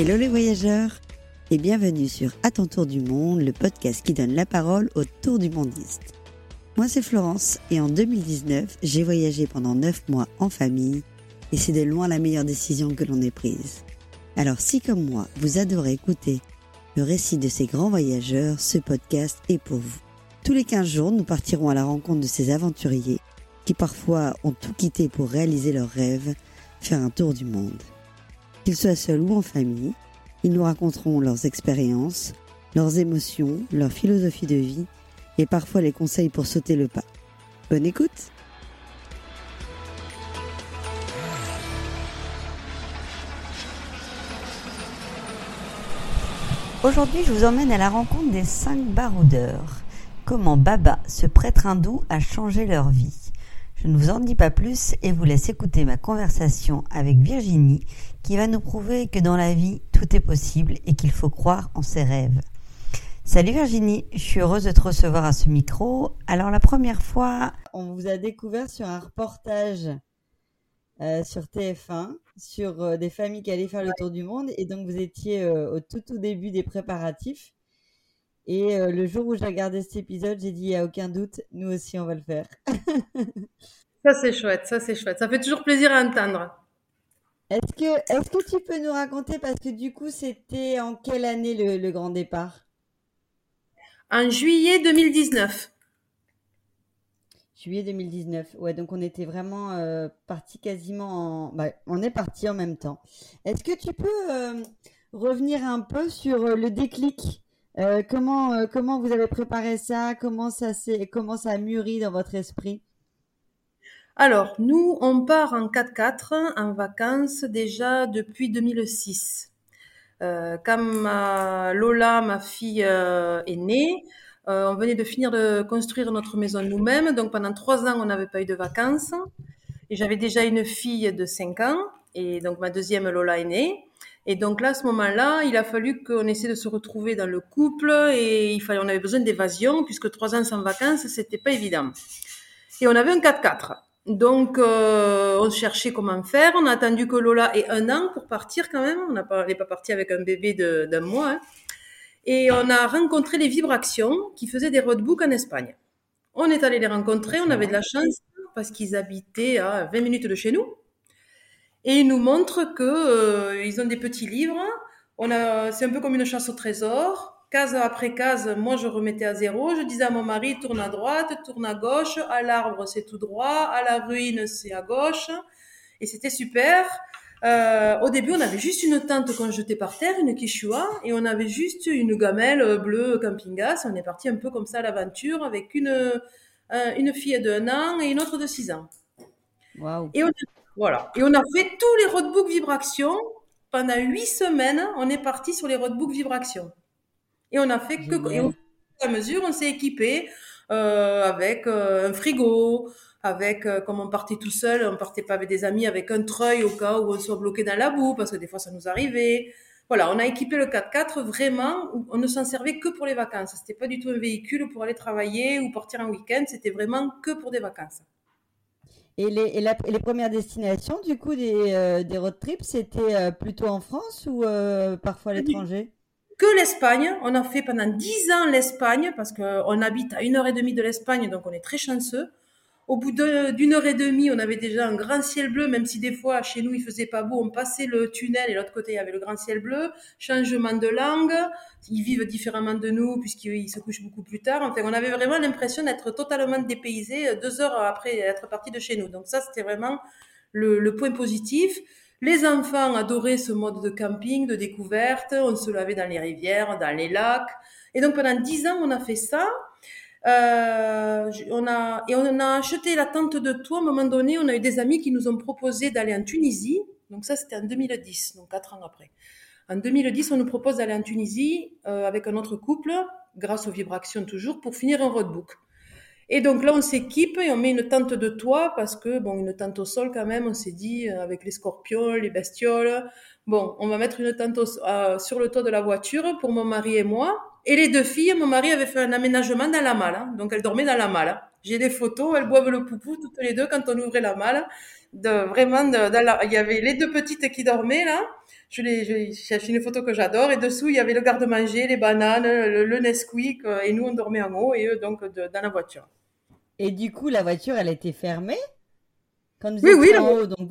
Hello les voyageurs et bienvenue sur À ton tour du monde, le podcast qui donne la parole au tour du mondiste. Moi c'est Florence et en 2019 j'ai voyagé pendant 9 mois en famille et c'est de loin la meilleure décision que l'on ait prise. Alors si comme moi vous adorez écouter le récit de ces grands voyageurs, ce podcast est pour vous. Tous les 15 jours nous partirons à la rencontre de ces aventuriers qui parfois ont tout quitté pour réaliser leurs rêves, faire un tour du monde. Qu'ils soient seuls ou en famille, ils nous raconteront leurs expériences, leurs émotions, leur philosophie de vie et parfois les conseils pour sauter le pas. Bonne écoute Aujourd'hui, je vous emmène à la rencontre des 5 baroudeurs. Comment Baba, ce prêtre hindou, a changé leur vie? Je ne vous en dis pas plus et vous laisse écouter ma conversation avec Virginie qui va nous prouver que dans la vie, tout est possible et qu'il faut croire en ses rêves. Salut Virginie, je suis heureuse de te recevoir à ce micro. Alors la première fois, on vous a découvert sur un reportage euh, sur TF1 sur euh, des familles qui allaient faire le tour du monde et donc vous étiez euh, au tout tout début des préparatifs. Et euh, le jour où j'ai regardé cet épisode, j'ai dit, il n'y a aucun doute, nous aussi, on va le faire. ça, c'est chouette, ça, c'est chouette. Ça fait toujours plaisir à entendre. Est-ce que, est que tu peux nous raconter, parce que du coup, c'était en quelle année le, grand départ? En juillet 2019. Juillet 2019. Ouais, donc on était vraiment euh, parti quasiment en. Bah, on est parti en même temps. Est-ce que tu peux euh, revenir un peu sur le déclic? Euh, comment, euh, comment vous avez préparé ça? Comment ça, comment ça a mûri dans votre esprit? Alors, nous, on part en 4x4 en vacances déjà depuis 2006. Euh, quand ma Lola, ma fille, est née, on venait de finir de construire notre maison nous-mêmes. Donc pendant trois ans, on n'avait pas eu de vacances. Et j'avais déjà une fille de 5 ans. Et donc ma deuxième Lola est née. Et donc là, à ce moment-là, il a fallu qu'on essaie de se retrouver dans le couple et il fallait, on avait besoin d'évasion puisque trois ans sans vacances, c'était pas évident. Et on avait un 4x4. Donc, euh, on cherchait comment faire. On a attendu que Lola ait un an pour partir quand même. On n'est pas, pas parti avec un bébé d'un mois. Hein. Et on a rencontré les Vibrations qui faisaient des roadbooks en Espagne. On est allé les rencontrer. On avait de la chance parce qu'ils habitaient à 20 minutes de chez nous. Et ils nous montrent que euh, ils ont des petits livres. On a, c'est un peu comme une chasse au trésor. Case après case, moi je remettais à zéro. Je disais à mon mari tourne à droite, tourne à gauche. À l'arbre c'est tout droit, à la ruine c'est à gauche. Et c'était super. Euh, au début, on avait juste une tente qu'on jetait par terre, une quichua, et on avait juste une gamelle bleue camping-gas. On est parti un peu comme ça à l'aventure avec une, euh, une fille de an et une autre de 6 ans. Wow. Et on voilà. Et on a fait tous les roadbooks vibration. Pendant huit semaines, on est parti sur les roadbooks vibration. Et on a fait que, et au à mesure, on s'est équipé euh, avec euh, un frigo, avec, euh, comme on partait tout seul, on partait pas avec des amis, avec un treuil au cas où on soit bloqué dans la boue, parce que des fois ça nous arrivait. Voilà, on a équipé le 4x4 vraiment, on ne s'en servait que pour les vacances. C'était pas du tout un véhicule pour aller travailler ou partir en week-end, c'était vraiment que pour des vacances. Et les, les, premières destinations, du coup, des, euh, des road trips, c'était euh, plutôt en France ou euh, parfois à l'étranger? Que l'Espagne. On a fait pendant dix ans l'Espagne parce qu'on habite à une heure et demie de l'Espagne, donc on est très chanceux. Au bout d'une heure et demie, on avait déjà un grand ciel bleu, même si des fois chez nous il faisait pas beau, on passait le tunnel et l'autre côté il y avait le grand ciel bleu. Changement de langue, ils vivent différemment de nous puisqu'ils se couchent beaucoup plus tard. Enfin, on avait vraiment l'impression d'être totalement dépaysés deux heures après être partis de chez nous. Donc ça, c'était vraiment le, le point positif. Les enfants adoraient ce mode de camping, de découverte. On se lavait dans les rivières, dans les lacs. Et donc pendant dix ans, on a fait ça. Euh, on a, et on a acheté la tente de toit. À un moment donné, on a eu des amis qui nous ont proposé d'aller en Tunisie. Donc ça, c'était en 2010, donc quatre ans après. En 2010, on nous propose d'aller en Tunisie euh, avec un autre couple, grâce aux vibrations toujours, pour finir un roadbook. Et donc là, on s'équipe et on met une tente de toit parce que, bon, une tente au sol quand même, on s'est dit, euh, avec les scorpions, les bestioles, bon, on va mettre une tente sur le toit de la voiture pour mon mari et moi. Et les deux filles, mon mari avait fait un aménagement dans la malle. Hein. donc elles dormaient dans la malle. J'ai des photos, elles boivent le poupou toutes les deux quand on ouvrait la malle. de vraiment, de, il y avait les deux petites qui dormaient là. Je les, j'ai une photo que j'adore et dessous il y avait le garde-manger, les bananes, le, Nesquik euh, et nous on dormait en haut et eux donc dans la voiture. Et du coup la voiture elle était fermée? Quand vous oui, oui, en haut donc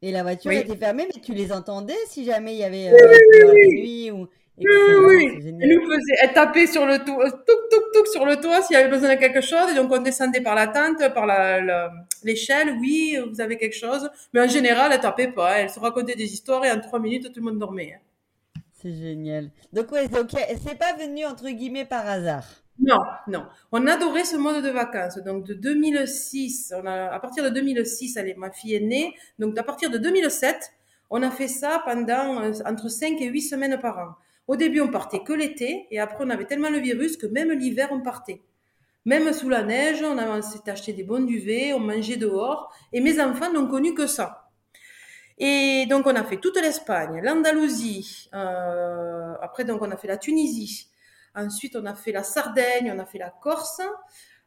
et la voiture était fermée mais tu les entendais si jamais il y avait euh, oui, nuit ou oui, Elle nous faisait, elle tapait sur le toit, euh, touc, touc, touc sur le toit s'il y avait besoin de quelque chose. Et donc, on descendait par la tente, par la, l'échelle. Oui, vous avez quelque chose. Mais en général, elle tapait pas. Elle se racontait des histoires et en trois minutes, tout le monde dormait. Hein. C'est génial. Donc, ouais, donc, c'est pas venu entre guillemets par hasard? Non, non. On adorait ce mode de vacances. Donc, de 2006, on a, à partir de 2006, elle est, ma fille est née. Donc, à partir de 2007, on a fait ça pendant euh, entre 5 et 8 semaines par an. Au début, on partait que l'été, et après, on avait tellement le virus que même l'hiver, on partait. Même sous la neige, on s'est acheté des bons duvets, on mangeait dehors, et mes enfants n'ont connu que ça. Et donc, on a fait toute l'Espagne, l'Andalousie, euh, après, donc, on a fait la Tunisie. Ensuite, on a fait la Sardaigne, on a fait la Corse.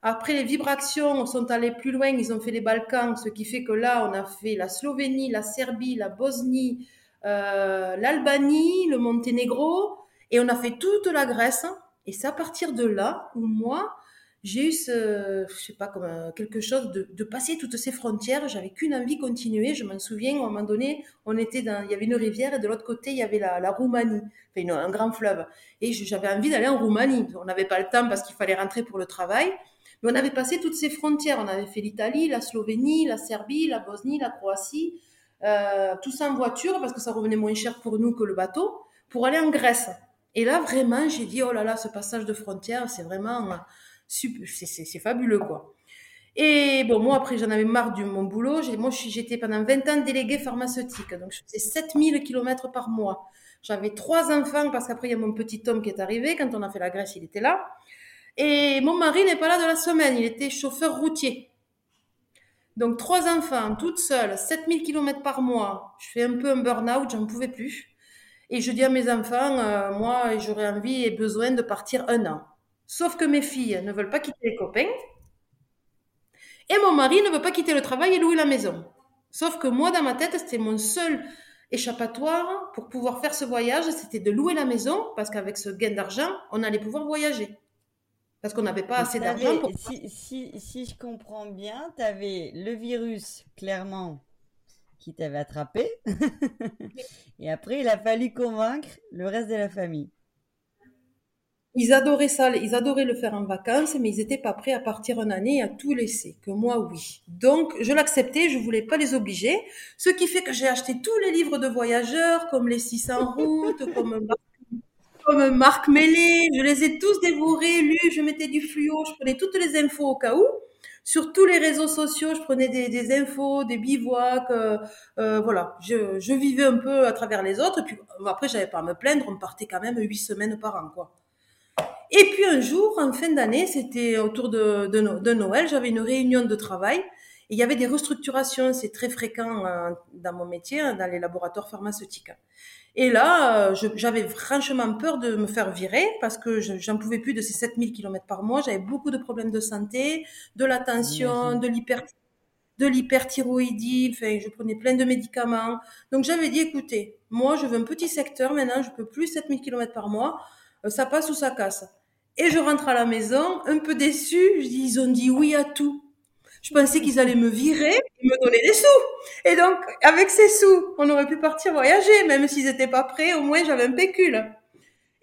Après, les vibrations sont allées plus loin, ils ont fait les Balkans, ce qui fait que là, on a fait la Slovénie, la Serbie, la Bosnie, l'Albanie, le Monténégro, et on a fait toute la Grèce. Et c'est à partir de là où moi, j'ai eu ce, je sais pas, comme euh, quelque chose de, passer toutes ces frontières. J'avais qu'une envie continuer. Je m'en souviens, à un moment donné, on était il y avait une rivière et de l'autre côté, il y avait la, Roumanie, un grand fleuve. Et j'avais envie d'aller en Roumanie. On n'avait pas le temps parce qu'il fallait rentrer pour le travail. Mais on avait passé toutes ces frontières. On avait fait l'Italie, la Slovénie, la Serbie, la Bosnie, la Croatie. Euh, tout ça en voiture parce que ça revenait moins cher pour nous que le bateau, pour aller en Grèce. Et là, vraiment, j'ai dit, oh là là, ce passage de frontière, c'est vraiment, c'est fabuleux, quoi. Et bon, moi, après, j'en avais marre de mon boulot. Moi, j'étais pendant 20 ans déléguée pharmaceutique. Donc, je faisais 7000 km par mois. J'avais trois enfants parce qu'après, il y a mon petit homme qui est arrivé. Quand on a fait la Grèce, il était là. Et mon mari n'est pas là de la semaine. Il était chauffeur routier. Donc trois enfants, toute seule, 7000 km par mois. Je fais un peu un burn-out, j'en pouvais plus. Et je dis à mes enfants, euh, moi, j'aurais envie et besoin de partir un an. Sauf que mes filles ne veulent pas quitter les copains. Et mon mari ne veut pas quitter le travail et louer la maison. Sauf que moi, dans ma tête, c'était mon seul échappatoire pour pouvoir faire ce voyage, c'était de louer la maison, parce qu'avec ce gain d'argent, on allait pouvoir voyager. Parce qu'on n'avait pas assez d'argent pour... Si, si, si, je comprends bien, tu avais le virus, clairement, qui t'avait attrapé. et après, il a fallu convaincre le reste de la famille. Ils adoraient ça, ils adoraient le faire en vacances, mais ils n'étaient pas prêts à partir une année et à tout laisser. Que moi, oui. Donc, je l'acceptais, je voulais pas les obliger. Ce qui fait que j'ai acheté tous les livres de voyageurs, comme les 600 routes, comme comme Marc Mélé, je les ai tous dévorés, lus, je mettais du fluo, je prenais toutes les infos au cas où. Sur tous les réseaux sociaux, je prenais des, infos, des bivouacs, euh, euh, voilà. Je, vivais un peu à travers les autres. Et puis après, j'avais pas à me plaindre, on partait quand même huit semaines par an, quoi. Et puis un jour, en fin d'année, c'était autour de, Noël, j'avais une réunion de travail. Et il y avait des restructurations, c'est très fréquent euh, dans mon métier, hein, dans les laboratoires pharmaceutiques. Et là, euh, j'avais franchement peur de me faire virer parce que j'en pouvais plus de ces 7000 km par mois. J'avais beaucoup de problèmes de santé, de la tension, de l'hyper de l'hyperthyroïdie, enfin, je prenais plein de médicaments. Donc j'avais dit, écoutez, moi je veux un petit secteur, maintenant je peux plus 7000 km par mois, euh, ça passe ou ça casse. Et je rentre à la maison, un peu déçue, je dis, ils ont dit oui à tout. Je pensais qu'ils allaient me virer et me donner des sous. Et donc, avec ces sous, on aurait pu partir voyager, même s'ils n'étaient pas prêts, au moins j'avais un pécule.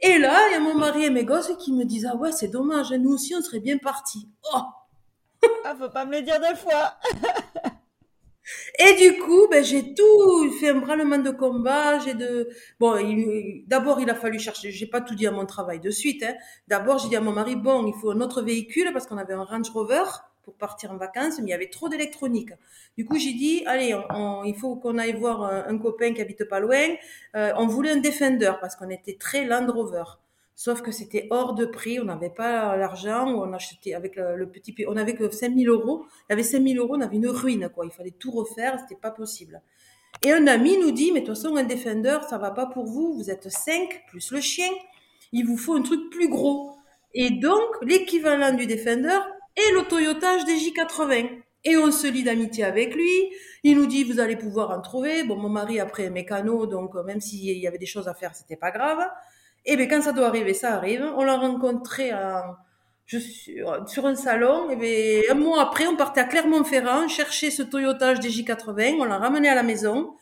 Et là, il y a mon mari et mes gosses qui me disent, ah ouais, c'est dommage, nous aussi, on serait bien partis. Oh! ah, faut pas me le dire deux fois. Et du coup, ben, j'ai tout fait un branlement de combat. J'ai de bon, d'abord il a fallu chercher. J'ai pas tout dit à mon travail de suite. Hein. D'abord, j'ai dit à mon mari bon, il faut un autre véhicule parce qu'on avait un Range Rover pour partir en vacances, mais il y avait trop d'électronique. Du coup, j'ai dit, allez, il faut qu'on aille voir un, copain qui habite pas loin. Euh, on voulait un Defender parce qu'on était très Land Rover. Sauf que c'était hors de prix, on n'avait pas l'argent, on achetait avec le, petit, on avait que 5000 euros. Il y avait 5000 euros, on avait une ruine, quoi. Il fallait tout refaire, c'était pas possible. Et un ami nous dit, mais de toute façon, un Defender, ça va pas pour vous. Vous êtes 5 plus le chien. Il vous faut un truc plus gros. Et donc, l'équivalent du Defender, et le Toyota j 80. Et on se lie d'amitié avec lui. Il nous dit, vous allez pouvoir en trouver. Bon, mon mari, après, est mécano, donc euh, même s'il y avait des choses à faire, c'était pas grave. Et bien, quand ça doit arriver, ça arrive. On l'a rencontré sur un salon. Et bien, un mois après, on partait à Clermont-Ferrand chercher ce Toyota DJ80. On l'a ramené à la maison.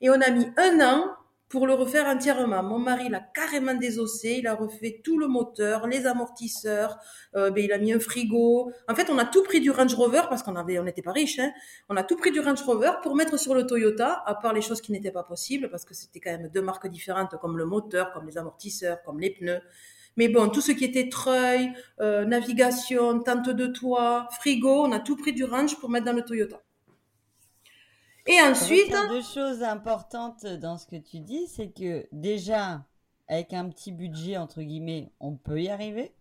Et on a mis un an pour le refaire entièrement. Mon mari l'a carrément désossé, il a refait tout le moteur, les amortisseurs, euh, ben, il a mis un frigo. En fait, on a tout pris du Range Rover parce qu'on avait, on n'était pas riche. Hein. On a tout pris du Range Rover pour mettre sur le Toyota, à part les choses qui n'étaient pas possibles parce que c'était quand même deux marques différentes, comme le moteur, comme les amortisseurs, comme les pneus. Mais bon, tout ce qui était treuil, euh, navigation, tente de toit, frigo, on a tout pris du Range pour mettre dans le Toyota. Et ensuite. Deux choses importantes dans ce que tu dis, c'est que déjà, avec un petit budget, entre guillemets, on peut y arriver.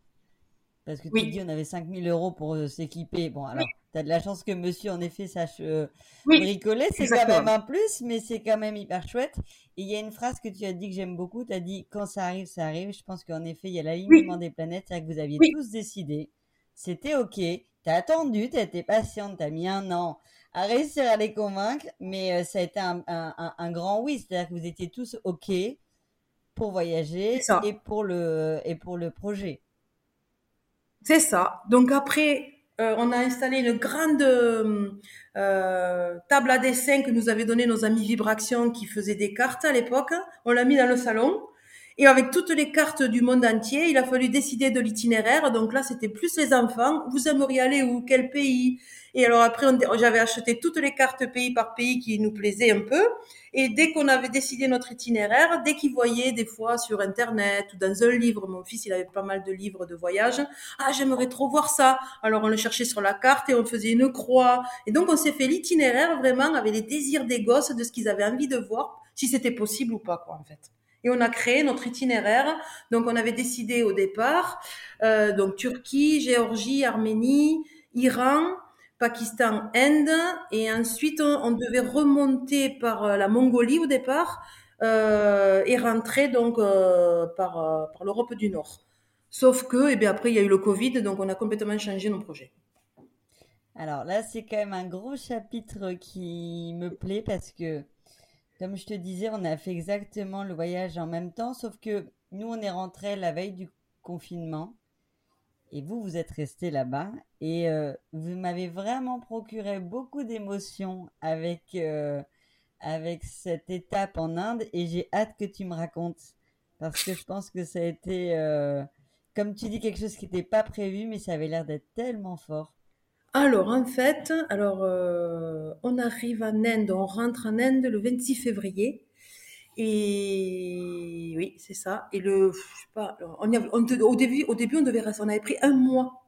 Parce que tu dis, on avait 5000 euros pour euh, s'équiper. Bon, alors, tu as de la chance que monsieur, en effet, sache euh, bricoler. C'est quand même un plus, mais c'est quand même hyper chouette. Et il y a une phrase que tu as dit que j'aime beaucoup. Tu as dit, quand ça arrive, ça arrive. Je pense qu'en effet, il y a l'alignement des planètes. C'est-à-dire que vous aviez tous décidé. C'était OK. Tu as attendu, tu as été patiente, tu as mis un an à réussir à les convaincre, mais euh, ça a été un, un, un, grand oui, c'est-à-dire que vous étiez tous OK pour voyager et pour, le, et pour le projet. C'est ça. Donc après, euh, on a installé une grande euh, table à dessin que nous avaient donné nos amis Vibration qui faisaient des cartes à l'époque. On l'a mis dans le salon. Et avec toutes les cartes du monde entier, il a fallu décider de l'itinéraire. Donc là, c'était plus les enfants. Vous aimeriez aller où? Quel pays? Et alors après, j'avais acheté toutes les cartes pays par pays qui nous plaisaient un peu. Et dès qu'on avait décidé notre itinéraire, dès qu'ils voyaient des fois sur Internet ou dans un livre, mon fils, il avait pas mal de livres de voyage, ah, j'aimerais trop voir ça. Alors on le cherchait sur la carte et on faisait une croix. Et donc on s'est fait l'itinéraire vraiment avec les désirs des gosses de ce qu'ils avaient envie de voir, si c'était possible ou pas, quoi, en fait et on a créé notre itinéraire. Donc on avait décidé au départ, euh, donc Turquie, Géorgie, Arménie, Iran, Pakistan, Inde, et ensuite on, devait remonter par euh, la Mongolie au départ euh, et rentrer donc euh, par, euh, par l'Europe du Nord. Sauf que, et eh bien après il y a eu le Covid, donc on a complètement changé nos projets. Alors là, c'est quand même un gros chapitre qui me plaît parce que comme je te disais, on a fait exactement le voyage en même temps, sauf que nous, on est rentré la veille du confinement. Et vous, vous êtes resté là-bas. Et euh, vous m'avez vraiment procuré beaucoup d'émotions avec, euh, avec cette étape en Inde. Et j'ai hâte que tu me racontes. Parce que je pense que ça a été, euh, comme tu dis, quelque chose qui n'était pas prévu, mais ça avait l'air d'être tellement fort. Alors, en fait, alors, euh, on arrive en Inde, on rentre en Inde le 26 février. Et oui, c'est ça. Et le, je sais pas, on au début, au début, on devait, on avait pris un mois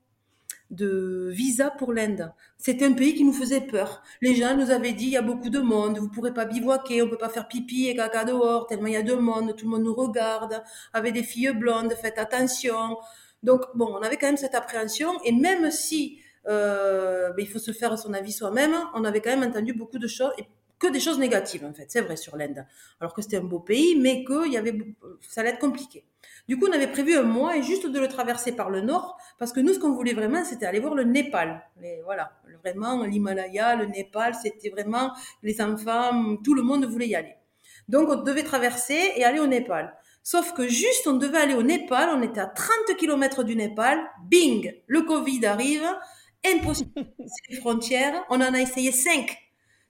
de visa pour l'Inde. C'était un pays qui nous faisait peur. Les gens nous avaient dit, il y a beaucoup de monde, vous pourrez pas bivouaquer, on peut pas faire pipi et caca dehors, tellement il y a de monde, tout le monde nous regarde, avec des filles blondes, faites attention. Donc, bon, on avait quand même cette appréhension. Et même si euh, ben, il faut se faire son avis soi-même. On avait quand même entendu beaucoup de choses, et que des choses négatives en fait, c'est vrai sur l'Inde. Alors que c'était un beau pays, mais que y avait, ça allait être compliqué. Du coup, on avait prévu un mois et juste de le traverser par le nord, parce que nous, ce qu'on voulait vraiment, c'était aller voir le Népal. Mais voilà, vraiment l'Himalaya, le Népal, c'était vraiment les enfants, tout le monde voulait y aller. Donc, on devait traverser et aller au Népal. Sauf que juste, on devait aller au Népal, on était à 30 km du Népal, bing, le Covid arrive, impossible les frontières. On en a essayé cinq.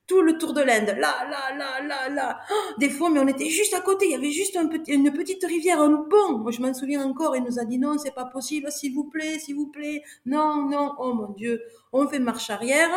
Tout le tour de l'Inde. Là, là, là, là, là. Oh, des fois, mais on était juste à côté. Il y avait juste une petite rivière, un pont. Moi, je m'en souviens encore. Il nous a dit non, c'est pas possible. S'il vous plaît, s'il vous plaît. Non, non. Oh mon Dieu. On fait marche arrière.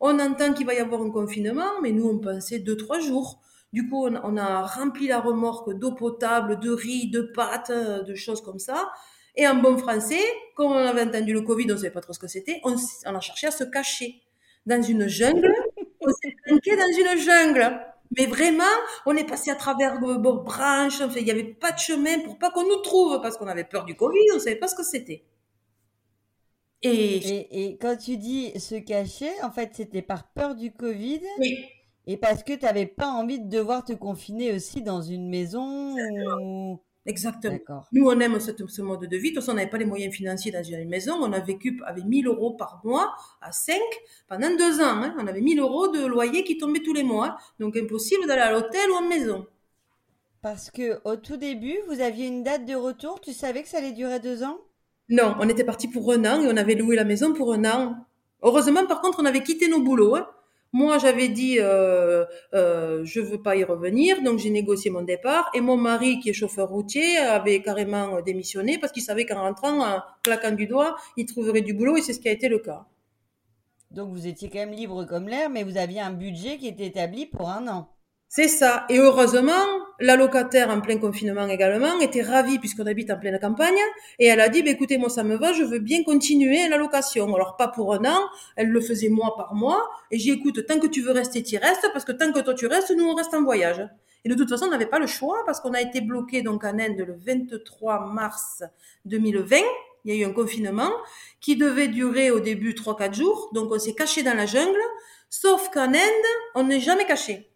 On entend qu'il va y avoir un confinement, mais nous, on pensait deux, trois jours. Du coup, on, on a rempli la remorque d'eau potable, de riz, de pâtes, de choses comme ça. Et en bon français, comme on avait entendu le Covid, on ne savait pas trop ce que c'était, on, a cherché à se cacher dans une jungle. On s'est planqué dans une jungle. Mais vraiment, on est passé à travers vos branches. il n'y avait pas de chemin pour pas qu'on nous trouve parce qu'on avait peur du Covid, on ne savait pas ce que c'était. Et... Et, quand tu dis se cacher, en fait, c'était par peur du Covid? Oui. Et parce que tu n'avais pas envie de devoir te confiner aussi dans une maison. Exactement. Nous, on aime ce mode de vie. De toute façon, on n'avait pas les moyens financiers dans une maison. On a vécu avec 1000 euros par mois à 5 pendant deux ans. Hein. On avait 1000 euros de loyer qui tombaient tous les mois. Donc, impossible d'aller à l'hôtel ou en maison. Parce que au tout début, vous aviez une date de retour. Tu savais que ça allait durer deux ans? Non, on était parti pour un an et on avait loué la maison pour un an. Heureusement, par contre, on avait quitté nos boulots. Hein. Moi, j'avais dit, euh, euh, je veux pas y revenir, donc j'ai négocié mon départ. Et mon mari, qui est chauffeur routier, avait carrément démissionné parce qu'il savait qu'en rentrant, en claquant du doigt, il trouverait du boulot, et c'est ce qui a été le cas. Donc vous étiez quand même libre comme l'air, mais vous aviez un budget qui était établi pour un an. C'est ça. Et heureusement, la locataire en plein confinement également était ravie puisqu'on habite en pleine campagne et elle a dit bah, écoutez moi ça me va, je veux bien continuer la location. Alors pas pour un an, elle le faisait mois par mois et j'ai écoute tant que tu veux rester tu restes parce que tant que toi tu restes nous on reste en voyage. Et de toute façon on n'avait pas le choix parce qu'on a été bloqué donc en Inde le 23 mars 2020 il y a eu un confinement qui devait durer au début 3-4 jours. Donc on s'est caché dans la jungle. Sauf qu'en Inde, on n'est jamais caché.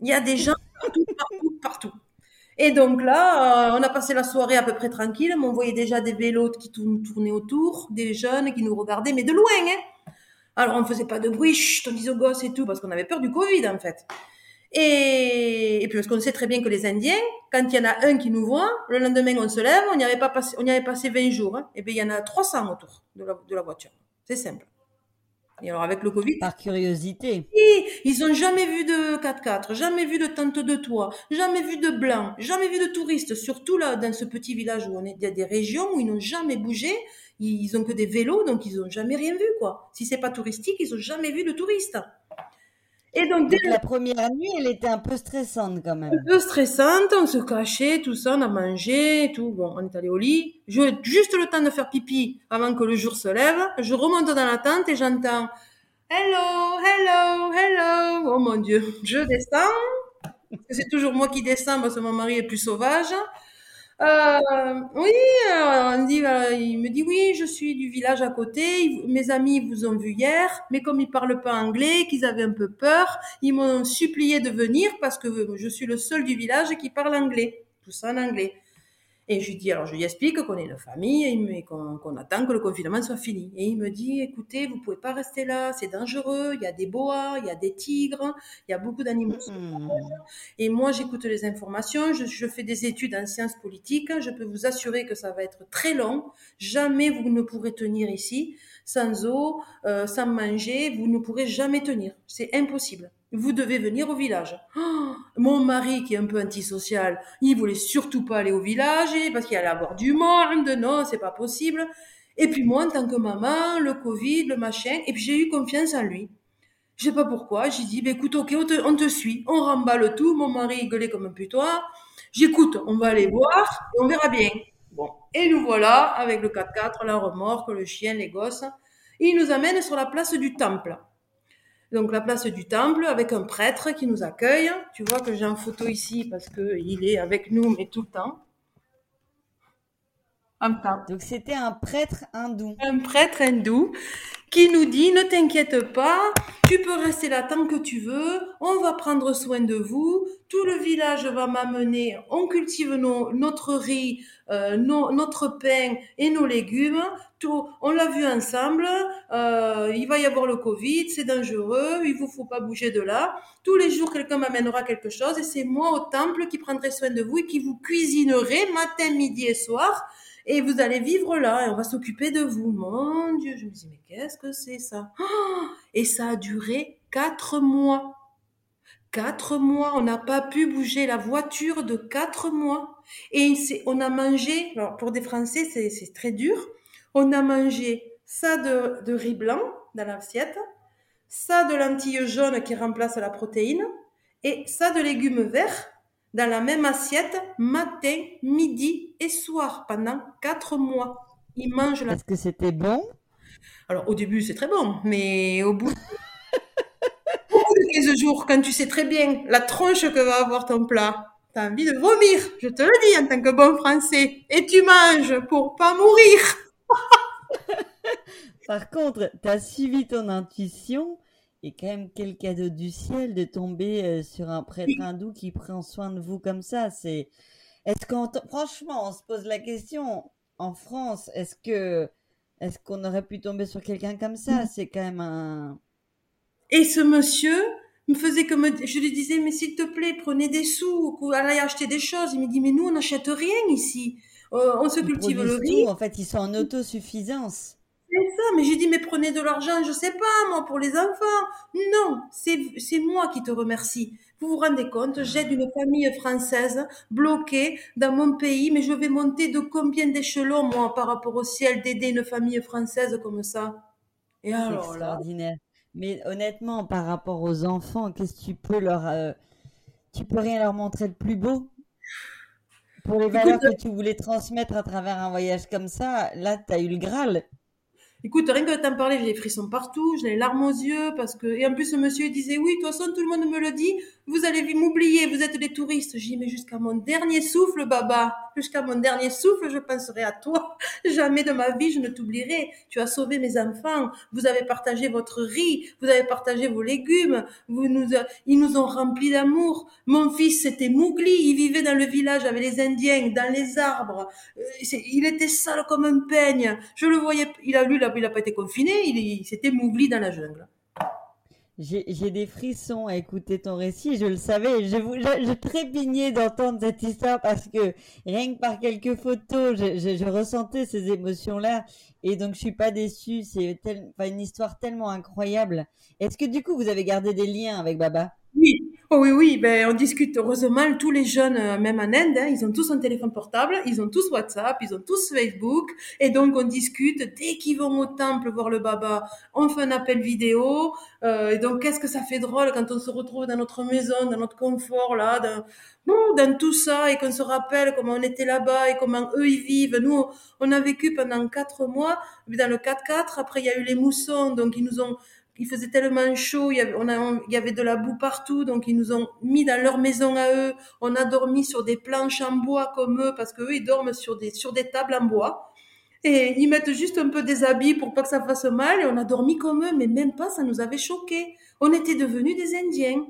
Il y a des gens partout, partout, partout. Et donc là, euh, on a passé la soirée à peu près tranquille. on voyait déjà des vélos qui tournaient autour, des jeunes qui nous regardaient, mais de loin. Hein. Alors on ne faisait pas de bruit, chut, on disait aux gosses et tout, parce qu'on avait peur du Covid en fait. Et, et puis parce qu'on sait très bien que les Indiens, quand il y en a un qui nous voit, le lendemain on se lève, on y avait pas passé, on y avait passé 20 jours, hein, et bien il y en a 300 autour de la voiture. C'est simple. Et alors avec le Covid. Par curiosité. ils ont jamais vu de 4x4, jamais vu de tente de toit, jamais vu de blanc, jamais vu de touristes. Surtout là, dans ce petit village où on est, il y a des régions où ils n'ont jamais bougé. Ils ont que des vélos, donc ils ont jamais rien vu, quoi. Si c'est pas touristique, ils ont jamais vu de touristes. Et donc, dès la première nuit, elle était un peu stressante quand même. Un peu stressante, on se cachait, tout ça, on a mangé, tout. Bon, on est allé au lit. J'ai juste le temps de faire pipi avant que le jour se lève. Je remonte dans la tente et j'entends Hello, hello, hello. Oh mon Dieu, je descends. C'est toujours moi qui descends parce que mon mari est plus sauvage. Euh, oui, euh, euh, il me dit oui, je suis du village à côté. Mes amis vous ont vu hier, mais comme ils parlent pas anglais, qu'ils avaient un peu peur, ils m'ont supplié de venir parce que je suis le seul du village qui parle anglais. Tout ça en anglais. Et je lui dis, alors je lui explique qu'on est une famille et qu'on attend que le confinement soit fini. Et il me dit, écoutez, vous pouvez pas rester là, c'est dangereux, il y a des boas, il y a des tigres, il y a beaucoup d'animaux. Mmh. Et moi, j'écoute les informations, je, je, fais des études en sciences politiques, je peux vous assurer que ça va être très long. Jamais vous ne pourrez tenir ici sans eau, euh, sans manger, vous ne pourrez jamais tenir. C'est impossible vous devez venir au village. Oh, mon mari, qui est un peu antisocial, il voulait surtout pas aller au village parce qu'il allait avoir du monde. Non, c'est pas possible. Et puis moi, en tant que maman, le Covid, le machin, et puis j'ai eu confiance en lui. Je sais pas pourquoi. J'ai dit, bah, écoute, ok, on te, suit. On remballe tout. Mon mari gueulait comme un putois. J'écoute, on va aller voir et on verra bien. Bon. Et nous voilà avec le 4x4, la remorque, le chien, les gosses. Et il nous amène sur la place du temple donc la place du temple avec un prêtre qui nous accueille. Tu vois que j'ai une photo ici parce que il est avec nous mais tout le temps. Donc c'était un prêtre hindou. Un prêtre hindou qui nous dit ne t'inquiète pas, tu peux rester là tant que tu veux, on va prendre soin de vous, tout le village va m'amener, on cultive notre riz, euh, notre pain et nos légumes, tout, on l'a vu ensemble, euh, il va y avoir le Covid, c'est dangereux, il vous faut pas bouger de là. Tous les jours, quelqu'un m'amènera quelque chose et c'est moi au temple qui prendrai soin de vous et qui vous cuisinerai matin, midi et soir et vous allez vivre là et on va s'occuper de vous. Mon Dieu, je me dis mais qu'est-ce que c'est ça? Et ça a duré quatre mois. Quatre mois, on n'a pas pu bouger la voiture de quatre mois. Et on a mangé, pour des Français c'est très dur, on a mangé ça de, riz blanc dans l'assiette, ça de lentilles jaunes qui remplacent la protéine, et ça de légumes verts dans la même assiette matin, midi et soir pendant quatre mois. Ils mangent la... Est-ce que c'était bon? Alors au début c'est très bon, mais au bout, de 15 jours, quand tu sais très bien la tronche que va avoir ton plat, tu as envie de vomir, je te le dis en tant que bon français, et tu manges pour pas mourir. Par contre, tu as suivi ton intuition et quand même quel cadeau du ciel de tomber euh, sur un prêtre hindou qui prend soin de vous comme ça. C'est Est-ce qu'on, franchement, on se pose la question, en France, est-ce que, est-ce qu'on aurait pu tomber sur quelqu'un comme ça? C'est quand même un. Et ce monsieur me faisait comme, je lui disais, mais s'il te plaît, prenez des sous, allez acheter des choses. Il me dit, mais nous, on n'achète rien ici. Euh, on se cultive le riz. en fait, ils sont en autosuffisance. C'est mais j'ai dit, mais prenez de l'argent, je sais pas, moi, pour les enfants. Non, c'est moi qui te remercie. Vous vous rendez compte, j'aide une famille française bloquée dans mon pays, mais je vais monter de combien d'échelons, moi, par rapport au ciel, d'aider une famille française comme ça? Et alors extraordinaire. Mais honnêtement, par rapport aux enfants, qu'est-ce que tu peux leur... Euh, tu peux rien leur montrer de plus beau? Pour les valeurs que tu voulais transmettre à travers un voyage comme ça, là, tu as eu le Graal. Écoute, rien que de t'en parler, j'ai des frissons partout, j'ai les larmes aux yeux, parce que, et en plus, ce monsieur disait, oui, de toute façon, tout le monde me le dit, vous allez m'oublier, vous êtes des touristes. J'ai dit, mais jusqu'à mon dernier souffle, Baba, jusqu'à mon dernier souffle, je penserai à toi. Jamais de ma vie, je ne t'oublierai. Tu as sauvé mes enfants. Vous avez partagé votre riz. Vous avez partagé vos légumes. Vous nous, ils nous ont remplis d'amour. Mon fils, c'était Mougli. Il vivait dans le village avec les Indiens, dans les arbres. Euh, il était sale comme un peigne. Je le voyais, il a lu, il n'a pas été confiné. Il, c'était Mougli dans la jungle. J'ai des frissons à écouter ton récit, je le savais, je, je, je trépignais d'entendre cette histoire parce que rien que par quelques photos, je, je ressentais ces émotions-là et donc je suis pas déçue, c'est une histoire tellement incroyable. Est-ce que du coup vous avez gardé des liens avec Baba? Oui, Oh oui, oui, ben on discute heureusement tous les jeunes, euh, même en Inde, hein, ils ont tous un téléphone portable, ils ont tous WhatsApp, ils ont tous Facebook, et donc on discute dès qu'ils vont au temple voir le Baba, on fait un appel vidéo, euh, et donc qu'est-ce que ça fait drôle quand on se retrouve dans notre maison, dans notre confort là, dans, dans tout ça, et qu'on se rappelle comment on était là-bas et comment eux ils vivent. Nous, on a vécu pendant quatre mois dans le 4x4. Après, il y a eu les moussons, donc ils nous ont il faisait tellement chaud, il y, avait, on avait de la boue partout, donc ils nous ont mis dans leur maison à eux. On a dormi sur des planches en bois comme eux, parce qu'eux, ils dorment sur des, sur des tables en bois. Et ils mettent juste un peu des habits pour pas que ça fasse mal, et on a dormi comme eux, mais même pas, ça nous avait choqués. On était devenus des Indiens.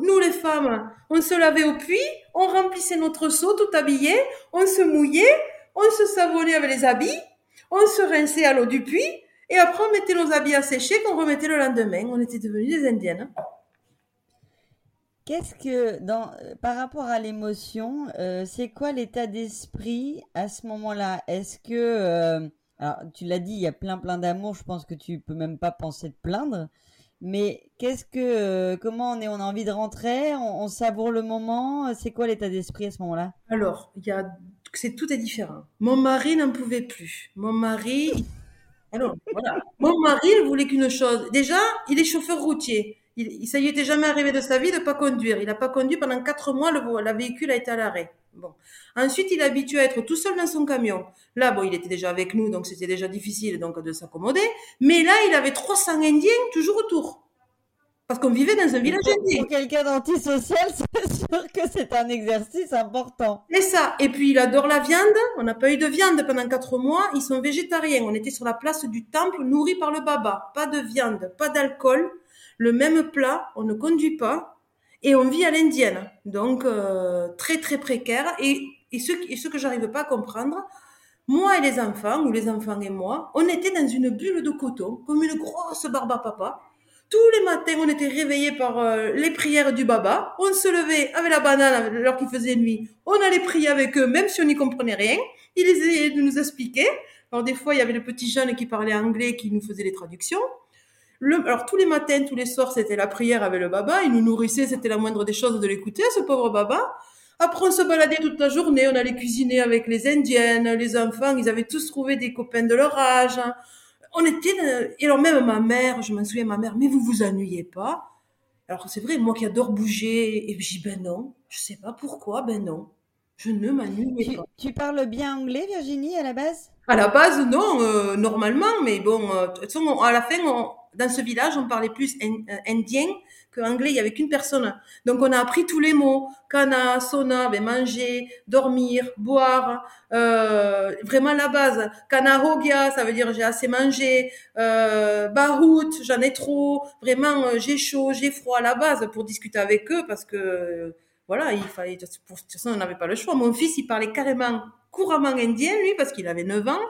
Nous, les femmes, on se lavait au puits, on remplissait notre seau tout habillé, on se mouillait, on se savonnait avec les habits, on se rinçait à l'eau du puits, et après, on mettait nos habits à sécher qu'on remettait le lendemain. On était devenus des Indiennes. Qu'est-ce que, dans, par rapport à l'émotion, euh, c'est quoi l'état d'esprit à ce moment-là? Est-ce que, euh, alors tu l'as dit, il y a plein plein d'amour. Je pense que tu peux même pas penser de plaindre. Mais qu'est-ce que, euh, comment on est On a envie de rentrer? On, on savoure le moment? C'est quoi l'état d'esprit à ce moment-là? Alors, il y a, c'est tout est différent. Mon mari n'en pouvait plus. Mon mari, alors, voilà. Mon mari, il voulait qu'une chose. Déjà, il est chauffeur routier. Il, ça y était jamais arrivé de sa vie de pas conduire. Il n'a pas conduit pendant quatre mois. Le, la véhicule a été à l'arrêt. Bon. Ensuite, il est habitué à être tout seul dans son camion. Là, bon, il était déjà avec nous, donc c'était déjà difficile donc de s'accommoder. Mais là, il avait 300 Indiens toujours autour. Parce qu'on vivait dans un village indien. Pour quelqu'un d'antisocial, c'est sûr que c'est un exercice important. C'est ça. Et puis, il adore la viande. On n'a pas eu de viande pendant quatre mois. Ils sont végétariens. On était sur la place du temple, nourris par le baba. Pas de viande, pas d'alcool. Le même plat. On ne conduit pas. Et on vit à l'indienne. Donc, euh, très, très précaire. Et, et ce, et ce que j'arrive pas à comprendre, moi et les enfants, ou les enfants et moi, on était dans une bulle de coton, comme une grosse barbe à papa tous les matins, on était réveillés par euh, les prières du baba. On se levait avec la banane alors qu'il faisait nuit. On allait prier avec eux, même si on n'y comprenait rien. Ils essayaient de nous expliquer. Alors des fois, il y avait le petit jeune qui parlait anglais qui nous faisait les traductions. alors tous les matins, tous les soirs, c'était la prière avec le baba. Il nous nourrissait, c'était la moindre des choses de l'écouter, ce pauvre baba. Après, on se baladait toute la journée, on allait cuisiner avec les Indiennes, les enfants, ils avaient tous trouvé des copains de leur âge on était, et alors même ma mère, je m'en souviens, ma mère, mais vous vous ennuyez pas Alors c'est vrai, moi qui adore bouger, et je dis ben non, je sais pas pourquoi, ben non, je ne m'ennuyais pas. Tu parles bien anglais, Virginie, à la base? À la base, non, euh, normalement, mais bon, euh, de toute façon, à la fin, dans ce village, on parlait plus euh, indien anglais, il y avait qu'une personne. Donc on a appris tous les mots. Kana, sona, ben manger, dormir, boire, euh, vraiment la base. Kana hogia, ça veut dire j'ai assez mangé. Euh, Bahout, j'en ai trop. Vraiment, euh, j'ai chaud, j'ai froid, la base pour discuter avec eux parce que voilà, il fallait, pour, de toute façon, on n'avait pas le choix. Mon fils, il parlait carrément couramment indien, lui, parce qu'il avait 9 ans.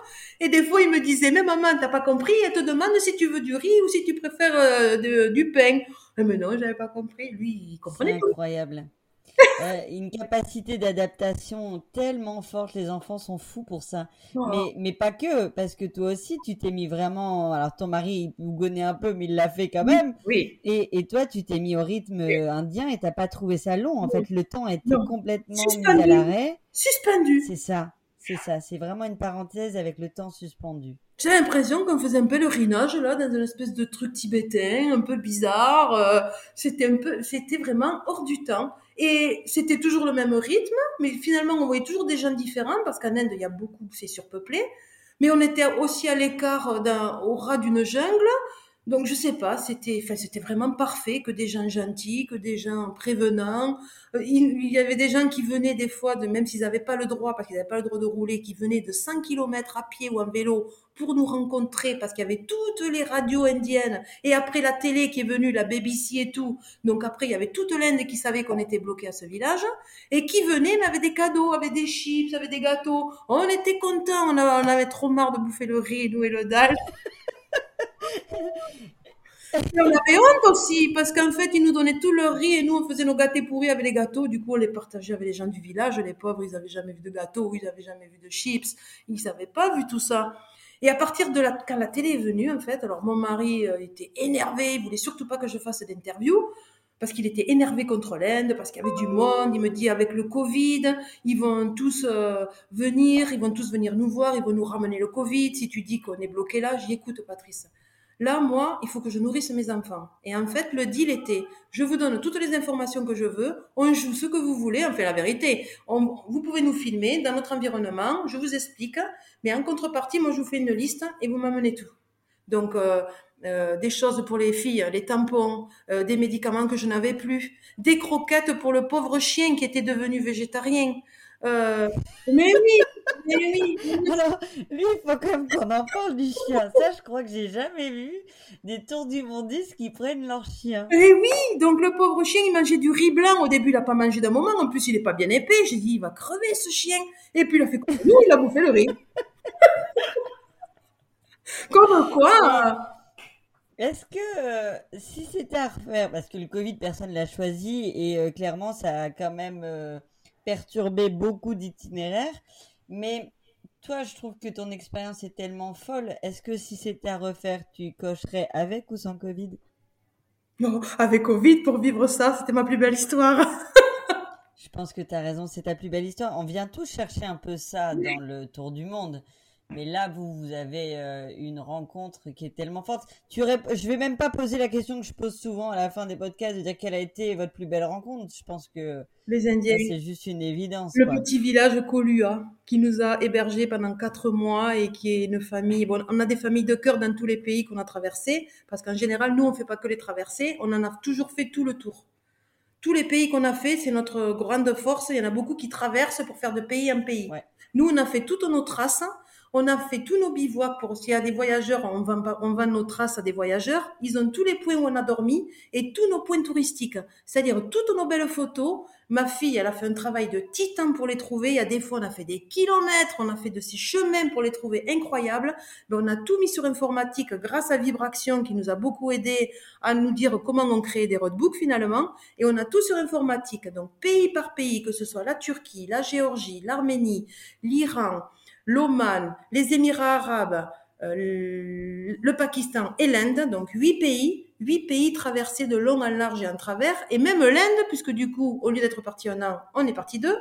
Et des fois, il me disait, mais maman, t'as pas compris, elle te demande si tu veux du riz ou si tu préfères euh, du pain. Mais non, j'avais pas compris. Lui, il comprenait. C'est incroyable. Euh, une capacité d'adaptation tellement forte, les enfants sont fous pour ça. Oh. Mais, mais pas que, parce que toi aussi, tu t'es mis vraiment. Alors, ton mari, il bougonnait un peu, mais il l'a fait quand même. Oui. Et, et toi, tu t'es mis au rythme indien et t'as pas trouvé ça long. En fait, le temps était complètement mis à l'arrêt. Suspendu. C'est ça. C'est ça. C'est vraiment une parenthèse avec le temps suspendu. J'ai l'impression qu'on faisait un pèlerinage là dans une espèce de truc tibétain, un peu bizarre. Euh, c'était un peu, c'était vraiment hors du temps. Et c'était toujours le même rythme, mais finalement on voyait toujours des gens différents parce qu'en Inde il y a beaucoup, c'est surpeuplé. Mais on était aussi à l'écart d'un, au ras d'une jungle. Donc je sais pas, c'était, enfin c'était vraiment parfait, que des gens gentils, que des gens prévenants. Euh, il, y avait des gens qui venaient des fois, de, même s'ils n'avaient pas le droit, parce qu'ils n'avaient pas le droit de rouler, qui venaient de 100 km à pied ou en vélo pour nous rencontrer, parce qu'il y avait toutes les radios indiennes. Et après la télé qui est venue, la BBC et tout. Donc après il y avait toute l'Inde qui savait qu'on était bloqué à ce village et qui venaient, mais avait des cadeaux, avait des chips, avait des gâteaux. On était contents, on, on avait trop marre de bouffer le riz, nous et le dalle. On avait honte aussi, parce qu'en fait, ils nous donnaient tout leur riz et nous, on faisait nos gâtés pourris avec les gâteaux. Du coup, on les partageait avec les gens du village. Les pauvres, ils n'avaient jamais vu de gâteaux, ils n'avaient jamais vu de chips. Ils n'avaient pas vu tout ça. Et à partir de la, quand la télé est venue, en fait, alors mon mari euh, était énervé, il voulait surtout pas que je fasse d'interview parce qu'il était énervé contre l'Inde, parce qu'il y avait du monde. Il me dit avec le Covid, ils vont tous euh, venir, ils vont tous venir nous voir, ils vont nous ramener le Covid. Si tu dis qu'on est bloqué là, j'y écoute, Patrice. Là, moi, il faut que je nourrisse mes enfants. Et en fait, le deal était, je vous donne toutes les informations que je veux, on joue ce que vous voulez, on fait la vérité. vous pouvez nous filmer dans notre environnement, je vous explique, mais en contrepartie, moi, je vous fais une liste et vous m'amenez tout. Donc, euh, euh, des choses pour les filles, les tampons, euh, des médicaments que je n'avais plus, des croquettes pour le pauvre chien qui était devenu végétarien. mais oui, mais oui. Alors, lui, il faut quand même qu'on en parle du chien. Ça, je crois que j'ai jamais vu des tours du mondiste qui prennent leur chien. Eh oui, donc le pauvre chien, il mangeait du riz blanc. Au début, il a pas mangé d'un moment. En plus, il est pas bien épais. J'ai dit, il va crever ce chien. Et puis, il a fait comme nous, il a bouffé le riz. comme quoi est-ce que euh, si c'était à refaire, parce que le Covid, personne l'a choisi et euh, clairement, ça a quand même euh, perturbé beaucoup d'itinéraires, mais toi, je trouve que ton expérience est tellement folle. Est-ce que si c'était à refaire, tu cocherais avec ou sans Covid? Non, avec Covid pour vivre ça, c'était ma plus belle histoire. je pense que tu as raison, c'est ta plus belle histoire. On vient tous chercher un peu ça dans le tour du monde. Mais là, vous, vous avez euh, une rencontre qui est tellement forte. Tu Je vais même pas poser la question que je pose souvent à la fin des podcasts de dire quelle a été votre plus belle rencontre. Je pense que les Indiens, c'est juste une évidence. Le petit village Kolua qui nous a hébergés pendant quatre mois et qui est une famille. Bon, on a des familles de cœur dans tous les pays qu'on a traversés parce qu'en général, nous, on fait pas que les traversées. On en a toujours fait tout le tour. Tous les pays qu'on a fait, c'est notre grande force. Il y en a beaucoup qui traversent pour faire de pays en pays. Nous, on a fait toutes nos traces on a fait tous nos bivouacs pour s'il y a des voyageurs, on vend, nos traces à des voyageurs. Ils ont tous les points où on a dormi et tous nos points touristiques, c'est-à-dire toutes nos belles photos. Ma fille, elle a fait un travail de titan pour les trouver. Il y a des fois, on a fait des kilomètres, on a fait de ces chemins pour les trouver incroyables. Mais on a tout mis sur informatique grâce à Vibration qui nous a beaucoup aidé à nous dire comment on crée des roadbooks finalement. Et on a tout sur informatique. Donc, pays par pays, que ce soit la Turquie, la Géorgie, l'Arménie, l'Iran, l'Oman, les Émirats arabes, euh, le Pakistan et l'Inde, donc huit pays, huit pays traversés de long en large et en travers, et même l'Inde, puisque du coup, au lieu d'être parti un an, on est parti deux,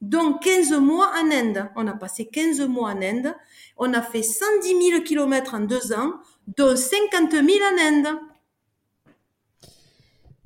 donc 15 mois en Inde. On a passé 15 mois en Inde, on a fait 110 000 kilomètres en deux ans, dont 50 000 en Inde.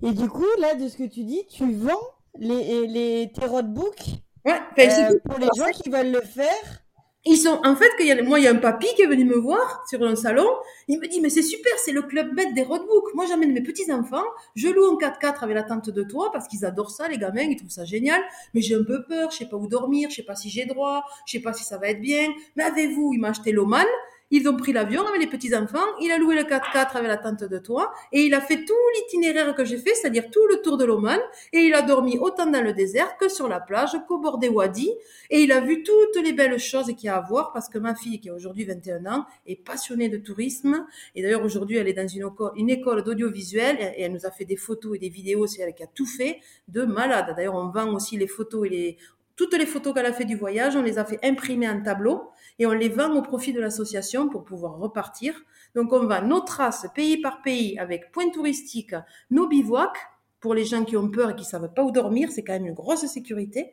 Et du coup, là, de ce que tu dis, tu vends les, les, tes roadbooks ouais, euh, pour les gens qui veulent le faire ils sont, en fait, qu'il y a, moi, il y a un papy qui est venu me voir sur un salon. Il me dit, mais c'est super, c'est le club bête des roadbooks. Moi, j'amène mes petits enfants. Je loue un 4x4 avec la tante de toi parce qu'ils adorent ça, les gamins, ils trouvent ça génial. Mais j'ai un peu peur, je sais pas où dormir, je sais pas si j'ai droit, je sais pas si ça va être bien. Mais avez-vous, il m'a acheté l'Oman. Ils ont pris l'avion avec les petits-enfants, il a loué le 4x4 avec la tente de toi, et il a fait tout l'itinéraire que j'ai fait, c'est-à-dire tout le tour de l'Oman, et il a dormi autant dans le désert que sur la plage, qu'au bord des wadis, et il a vu toutes les belles choses qu'il y a à voir, parce que ma fille, qui a aujourd'hui 21 ans, est passionnée de tourisme, et d'ailleurs aujourd'hui elle est dans une, une école d'audiovisuel, et elle nous a fait des photos et des vidéos, c'est elle qui a tout fait, de malade. D'ailleurs on vend aussi les photos et les... Toutes les photos qu'elle a fait du voyage, on les a fait imprimer en tableau et on les vend au profit de l'association pour pouvoir repartir. Donc on va nos traces pays par pays avec points touristiques, nos bivouacs pour les gens qui ont peur et qui savent pas où dormir, c'est quand même une grosse sécurité.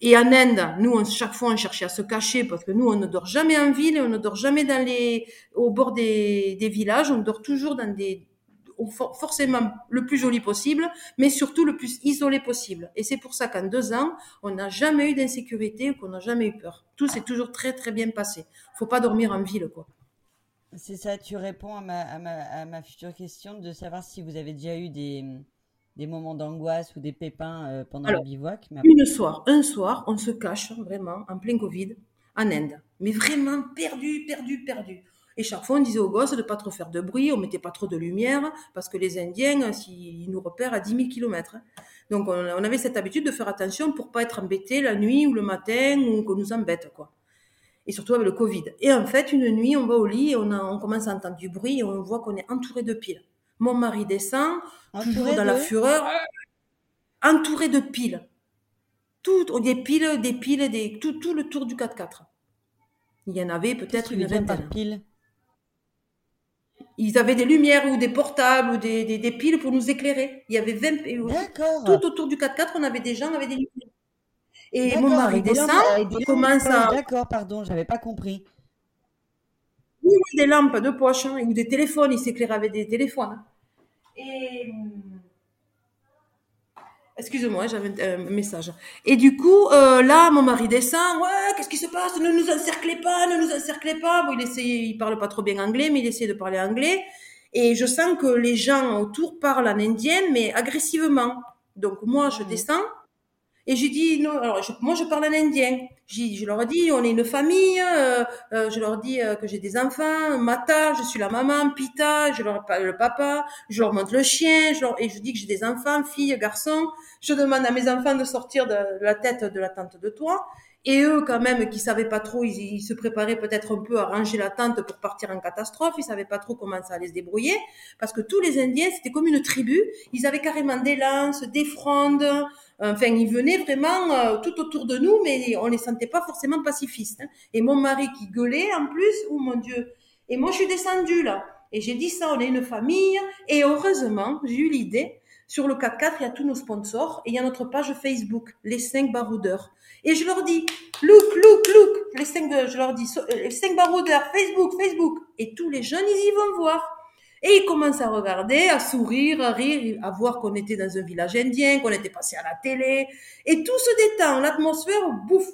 Et en Inde, nous, chaque fois, on cherchait à se cacher parce que nous, on ne dort jamais en ville, on ne dort jamais dans les, au bord des villages, on dort toujours dans des, forcément le plus joli possible, mais surtout le plus isolé possible. Et c'est pour ça qu'en deux ans, on n'a jamais eu d'insécurité ou qu'on n'a jamais eu peur. Tout s'est toujours très très bien passé. Faut pas dormir en ville, quoi. C'est ça, tu réponds à ma, à, ma, future question de savoir si vous avez déjà eu des, des moments d'angoisse ou des pépins euh, pendant le bivouac. Une soir, un soir, on se cache vraiment en plein Covid en Inde. Mais vraiment perdu, perdu, perdu. Et chaque fois, on disait aux gosses de pas trop faire de bruit, on mettait pas trop de lumière, parce que les Indiens, s'ils nous repèrent à 10 000 kilomètres. Donc, on, avait cette habitude de faire attention pour pas être embêté la nuit ou le matin ou qu'on nous embête, quoi. Et surtout avec le Covid. Et en fait, une nuit, on va au lit et on, on commence à entendre du bruit et on voit qu'on est entouré de piles. Mon mari descend, toujours dans la fureur, entouré de piles. Tout, des piles, des piles, des, tout, tout le tour du 4x4. Il y en avait peut-être une vingtaine. Ils avaient des lumières ou des portables ou des, des, des piles pour nous éclairer. Il y avait 20 tout autour du 4x4, on avait des gens, on avait des lumières. Et mon mari descend, commence à. D'accord, pardon, j'avais pas compris. Oui, oui, des lampes de poche hein, ou des téléphones, ils s'éclairaient avec des téléphones. Et Excusez-moi, j'avais un message. Et du coup, euh, là, mon mari descend. Ouais, qu'est-ce qui se passe? Ne nous encerclez pas, ne nous encerclez pas. Bon, il essaye, il parle pas trop bien anglais, mais il essaie de parler anglais. Et je sens que les gens autour parlent en indien, mais agressivement. Donc moi, je mmh. descends et j'ai dit non. Alors moi, je parle en indien. Je leur dis, on est une famille. Euh, euh, je leur dis euh, que j'ai des enfants. Mata, je suis la maman. Pita, je leur parle le papa. Je leur montre le chien. Je leur, et je dis que j'ai des enfants, filles, garçons. Je demande à mes enfants de sortir de la tête de la tente de toi. Et eux, quand même, qui savaient pas trop, ils, se préparaient peut-être un peu à ranger la tente pour partir en catastrophe. Ils savaient pas trop comment ça allait se débrouiller. Parce que tous les Indiens, c'était comme une tribu. Ils avaient carrément des lances, des frondes. Enfin, ils venaient vraiment euh, tout autour de nous, mais on les sentait pas forcément pacifistes. Hein. Et mon mari qui gueulait en plus, oh mon Dieu. Et moi, je suis descendue là. Et j'ai dit ça, on est une famille. Et heureusement, j'ai eu l'idée. Sur le 4 4 il y a tous nos sponsors et il y a notre page Facebook, les 5 baroudeurs. Et je leur dis, look, look, look, les 5, je leur dis, euh, les 5 baroudeurs, Facebook, Facebook. Et tous les jeunes, ils y vont voir. Et ils commencent à regarder, à sourire, à rire, à voir qu'on était dans un village indien, qu'on était passé à la télé. Et tout se détend, l'atmosphère bouffe.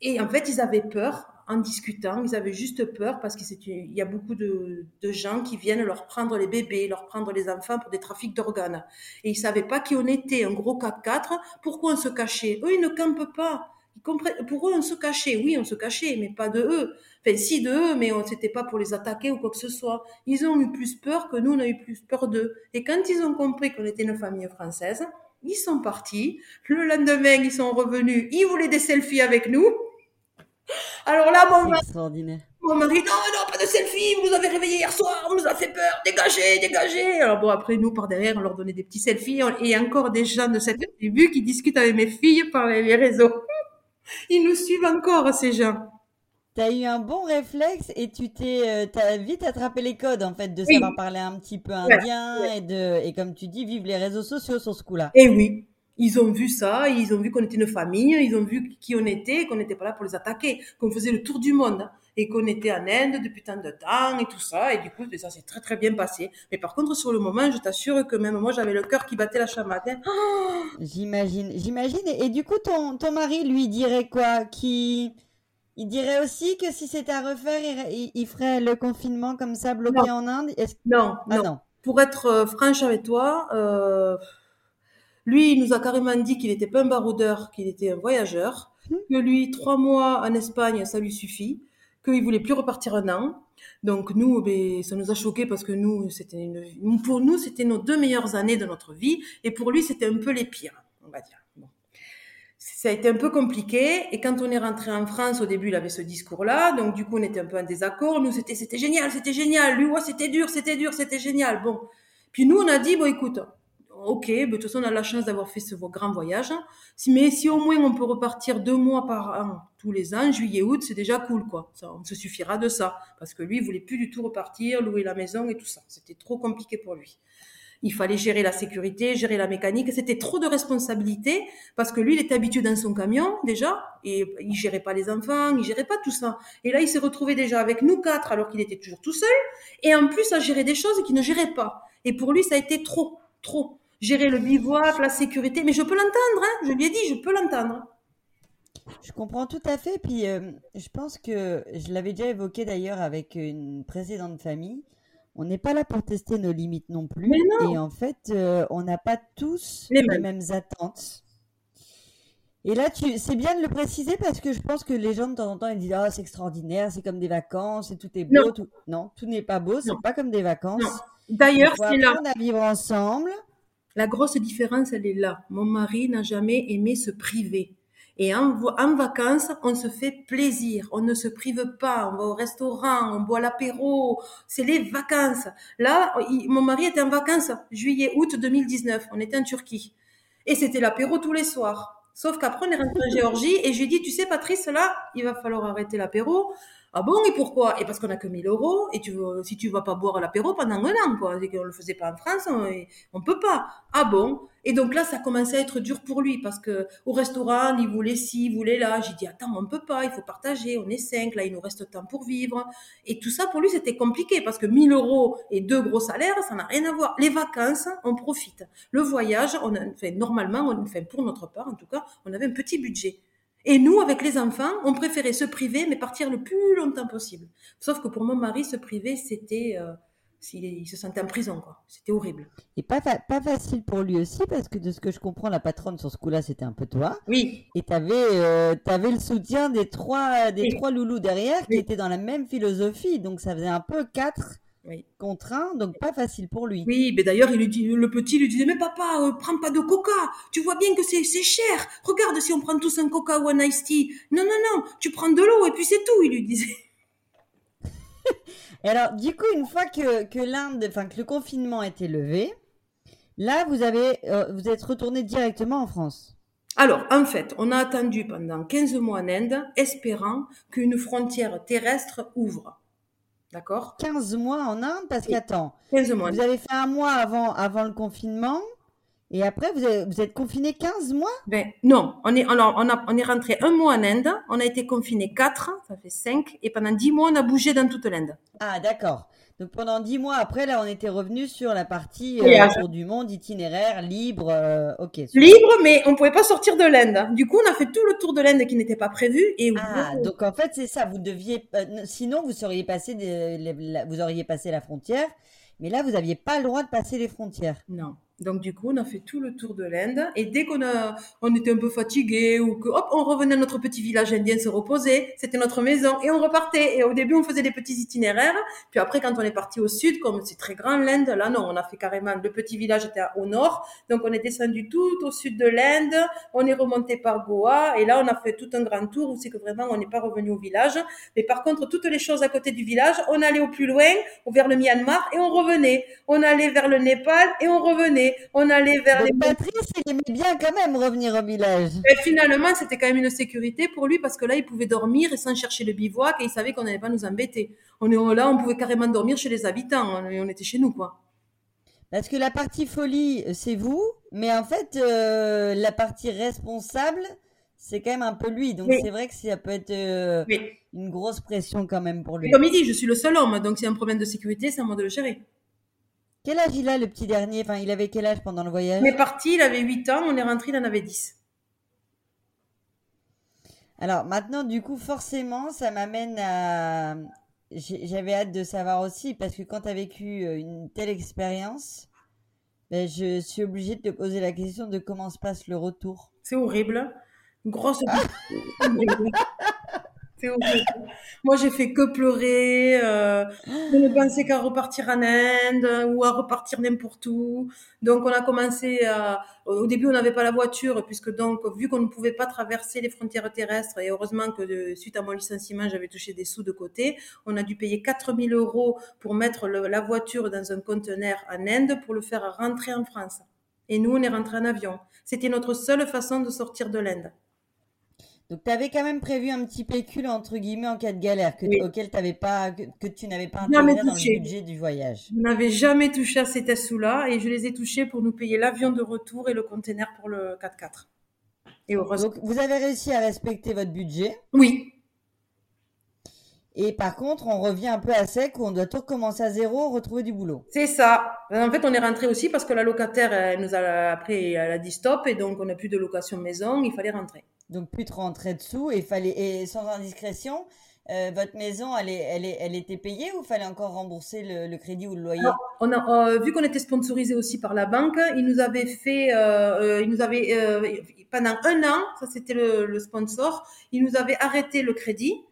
Et en fait, ils avaient peur en discutant, ils avaient juste peur parce qu'il y a beaucoup de, gens qui viennent leur prendre les bébés, leur prendre les enfants pour des trafics d'organes. Et ils savaient pas qui on était, un gros 4x4, pourquoi on se cachait? Eux, ils ne campent pas. Pour eux, on se cachait. Oui, on se cachait, mais pas de eux. Enfin, si de eux, mais on s'était pas pour les attaquer ou quoi que ce soit. Ils ont eu plus peur que nous, on a eu plus peur d'eux. Et quand ils ont compris qu'on était une famille française, ils sont partis. Le lendemain, ils sont revenus. Ils voulaient des selfies avec nous. Alors là, mon mari, mon mari, non, non, pas de selfies. vous nous avez réveillés hier soir, on nous a fait peur, dégagez, dégagez. Alors bon, après, nous, par derrière, on leur donnait des petits selfies, et encore des gens de cette tribu qui discutent avec mes filles par les réseaux. Ils nous suivent encore, ces gens. T'as eu un bon réflexe et tu t'es, euh, t'as vite attrapé les codes en fait de savoir parler un petit peu indien et de, et comme tu dis, vivre les réseaux sociaux sur ce coup-là. Et oui, ils ont vu ça, ils ont vu qu'on était une famille, ils ont vu qui on était, qu'on n'était pas là pour les attaquer, qu'on faisait le tour du monde et qu'on était en Inde depuis tant de temps et tout ça. Et du coup, ça s'est très très bien passé. Mais par contre, sur le moment, je t'assure que même moi, j'avais le cœur qui battait la chamade. Hein. j'imagine, j'imagine. Et, du coup, ton, ton mari lui dirait quoi? Qui il dirait aussi que si c'était à refaire, il, ferait le confinement comme ça bloqué en Inde? Non, ah, non. Pour être euh, franche avec toi. Euh lui, il nous a carrément dit qu'il n'était pas un baroudeur, qu'il était un voyageur, hmm. que lui, trois mois en Espagne, ça lui suffit, qu'il voulait plus repartir un an. Donc nous, ben, ça nous a choqué parce que nous, c'était pour nous, c'était nos deux meilleures années de notre vie, et pour lui, c'était un peu les pires, on va dire. Ça a été un peu compliqué, et quand on est rentré en France, au début, il avait ce discours-là, donc du coup, on était un peu en désaccord. Nous, c'était, c'était génial, c'était génial. Lui, ouais, c'était dur, c'était dur, c'était génial. Bon, puis nous, on a dit, bon, écoute, ok, mais de toute façon, on a la chance d'avoir fait ce grand voyage. Mais si au moins on peut repartir deux mois par an, tous les ans, juillet, août, c'est déjà cool, quoi. Ça, on se suffira de ça. Parce que lui, il voulait plus du tout repartir, louer la maison et tout ça. C'était trop compliqué pour lui. Il fallait gérer la sécurité, gérer la mécanique. C'était trop de responsabilités parce que lui, il était habitué dans son camion déjà et il gérait pas les enfants, il gérait pas tout ça. Et là, il s'est retrouvé déjà avec nous quatre alors qu'il était toujours tout seul et en plus à gérer des choses qu'il ne gérait pas. Et pour lui, ça a été trop, trop gérer le bivouac, la sécurité. Mais je peux l'entendre, hein. je lui ai dit, je peux l'entendre. Je comprends tout à fait. Puis euh, je pense que je l'avais déjà évoqué d'ailleurs avec une précédente famille. On n'est pas là pour tester nos limites non plus. Et en fait, euh, on n'a pas tous les, mêmes. attentes. Et là, tu... c'est bien de le préciser parce que je pense que les gens de temps en temps ils disent ah c'est extraordinaire, c'est comme des vacances et tout est beau. Non, tout, non, tout n'est pas beau, c'est pas comme des vacances. D'ailleurs, c'est là. On à vivre ensemble. La grosse différence, elle est là. Mon mari n'a jamais aimé se priver. Et en, vacances, on se fait plaisir, on ne se prive pas, on va au restaurant, on boit l'apéro, c'est les vacances. Là, mon mari était en vacances, juillet, août 2019, on était en Turquie. Et c'était l'apéro tous les soirs. Sauf qu'après, on est rentré en Géorgie et je lui ai dit, tu sais, Patrice, là, il va falloir arrêter l'apéro. Ah bon, et pourquoi? Et parce qu'on a que 1000 euros, et tu veux, si tu vas pas boire l'apéro pendant un an, quoi, et qu'on le faisait pas en France, on, on peut pas. Ah bon? Et donc là, ça commençait à être dur pour lui, parce que au restaurant, il voulait ci, il voulait là. J'ai dit, attends, on peut pas, il faut partager, on est cinq, là, il nous reste temps pour vivre. Et tout ça, pour lui, c'était compliqué, parce que 1000 euros et deux gros salaires, ça n'a rien à voir. Les vacances, on profite. Le voyage, on a, normalement, on, enfin, pour notre part, en tout cas, on avait un petit budget. Et nous, avec les enfants, on préférait se priver, mais partir le plus longtemps possible. Sauf que pour mon mari, se priver, c'était... Euh, il, se sentait en prison, quoi. C'était horrible. Et pas, pas facile pour lui aussi, parce que de ce que je comprends, la patronne sur ce coup-là, c'était un peu toi. Oui. Et tu avais, euh, le soutien des trois, des trois loulous derrière qui étaient dans la même philosophie. Donc ça faisait un peu quatre oui. contraint, donc pas facile pour lui. Oui, mais d'ailleurs, le petit lui disait, mais papa, euh, prends pas de coca, tu vois bien que c'est cher, regarde si on prend tous un coca ou un iced tea. Non, non, non, tu prends de l'eau et puis c'est tout, il lui disait. et alors, du coup, une fois que, que l'Inde, enfin, que le confinement était levé, là, vous avez, euh, vous êtes retourné directement en France. Alors, en fait, on a attendu pendant 15 mois en Inde, espérant qu'une frontière terrestre ouvre. D'accord 15 mois en Inde parce qu'attends. 15 mois. Vous avez fait un mois avant, avant le confinement et après vous, vous êtes confiné 15 mois? Ben non, on est, on, a, on est rentré un mois en Inde, on a été confiné 4, ça fait 5 et pendant 10 mois on a bougé dans toute l'Inde. Ah d'accord. Donc pendant dix mois après, là, on était revenu sur la partie euh, autour du monde, itinéraire, libre, euh, ok. Libre, mais on pouvait pas sortir de l'Inde. Du coup, on a fait tout le tour de l'Inde qui n'était pas prévu. Et ah, donc en fait, c'est ça. Vous deviez, euh, sinon, vous seriez passé, vous auriez passé la frontière, mais là, vous n'aviez pas le droit de passer les frontières. Non. Donc du coup, on a fait tout le tour de l'Inde et dès qu'on a, on était un peu fatigué ou que hop, on revenait à notre petit village indien se reposer, c'était notre maison et on repartait. Et au début, on faisait des petits itinéraires. Puis après, quand on est parti au sud, comme c'est très grand l'Inde, là non, on a fait carrément le petit village était au nord, donc on est descendu tout au sud de l'Inde, on est remonté par Goa et là on a fait tout un grand tour où c'est que vraiment on n'est pas revenu au village. Mais par contre, toutes les choses à côté du village, on allait au plus loin, vers le Myanmar et on revenait. On allait vers le Népal et on revenait on allait vers les... Patrice, il aimait bien quand même revenir au village. Et finalement, c'était quand même une sécurité pour lui parce que là, il pouvait dormir et sans chercher le bivouac et il savait qu'on n'allait pas nous embêter. On est là, on pouvait carrément dormir chez les habitants et on était chez nous, quoi. Parce que la partie folie, c'est vous, mais en fait, euh, la partie responsable, c'est quand même un peu lui. Donc c'est vrai que ça peut être euh, une grosse pression quand même pour lui. comme il dit, je suis le seul homme, donc c'est un problème de sécurité, c'est à moi de le gérer. Quel âge il a, le petit dernier? Enfin, il avait quel âge pendant le voyage? On est parti, il avait 8 ans, on est rentré, il en avait 10. Alors maintenant, du coup, forcément, ça m'amène à... J'avais hâte de savoir aussi, parce que quand tu as vécu euh, une telle expérience, ben, je suis obligée de te poser la question de comment se passe le retour. C'est horrible. Grosse... Moi, j'ai fait que pleurer. Euh, je ne pensais qu'à repartir en Inde ou à repartir n'importe où. Donc, on a commencé à... Au début, on n'avait pas la voiture, puisque donc, vu qu'on ne pouvait pas traverser les frontières terrestres, et heureusement que suite à mon licenciement, j'avais touché des sous de côté, on a dû payer 4000 euros pour mettre la voiture dans un conteneur en Inde pour le faire rentrer en France. Et nous, on est rentré en avion. C'était notre seule façon de sortir de l'Inde. Donc, tu avais quand même prévu un petit pécule, entre guillemets, en cas de galère, que, auquel avais pas, que, tu n'avais pas intégré dans le budget du voyage. Je n'avais jamais touché à ces sous-là et je les ai touchés pour nous payer l'avion de retour et le conteneur pour le 4x4. Et Donc, vous avez réussi à respecter votre budget Oui. Et par contre, on revient un peu à sec où on doit tout recommencer à zéro, retrouver du boulot. C'est ça. En fait, on est rentré aussi parce que la locataire, elle nous a après, elle a dit stop et donc on n'a plus de location maison, il fallait rentrer. Donc plus de rentrée dessous et fallait et sans indiscrétion, euh, votre maison, elle, elle, elle, était payée ou fallait encore rembourser le, crédit ou le loyer? On a, euh, Vu qu'on était sponsorisé aussi par la banque, ils nous avaient fait, euh, ils nous avaient pendant un an, ça c'était le, le, sponsor, ils nous avaient arrêté le crédit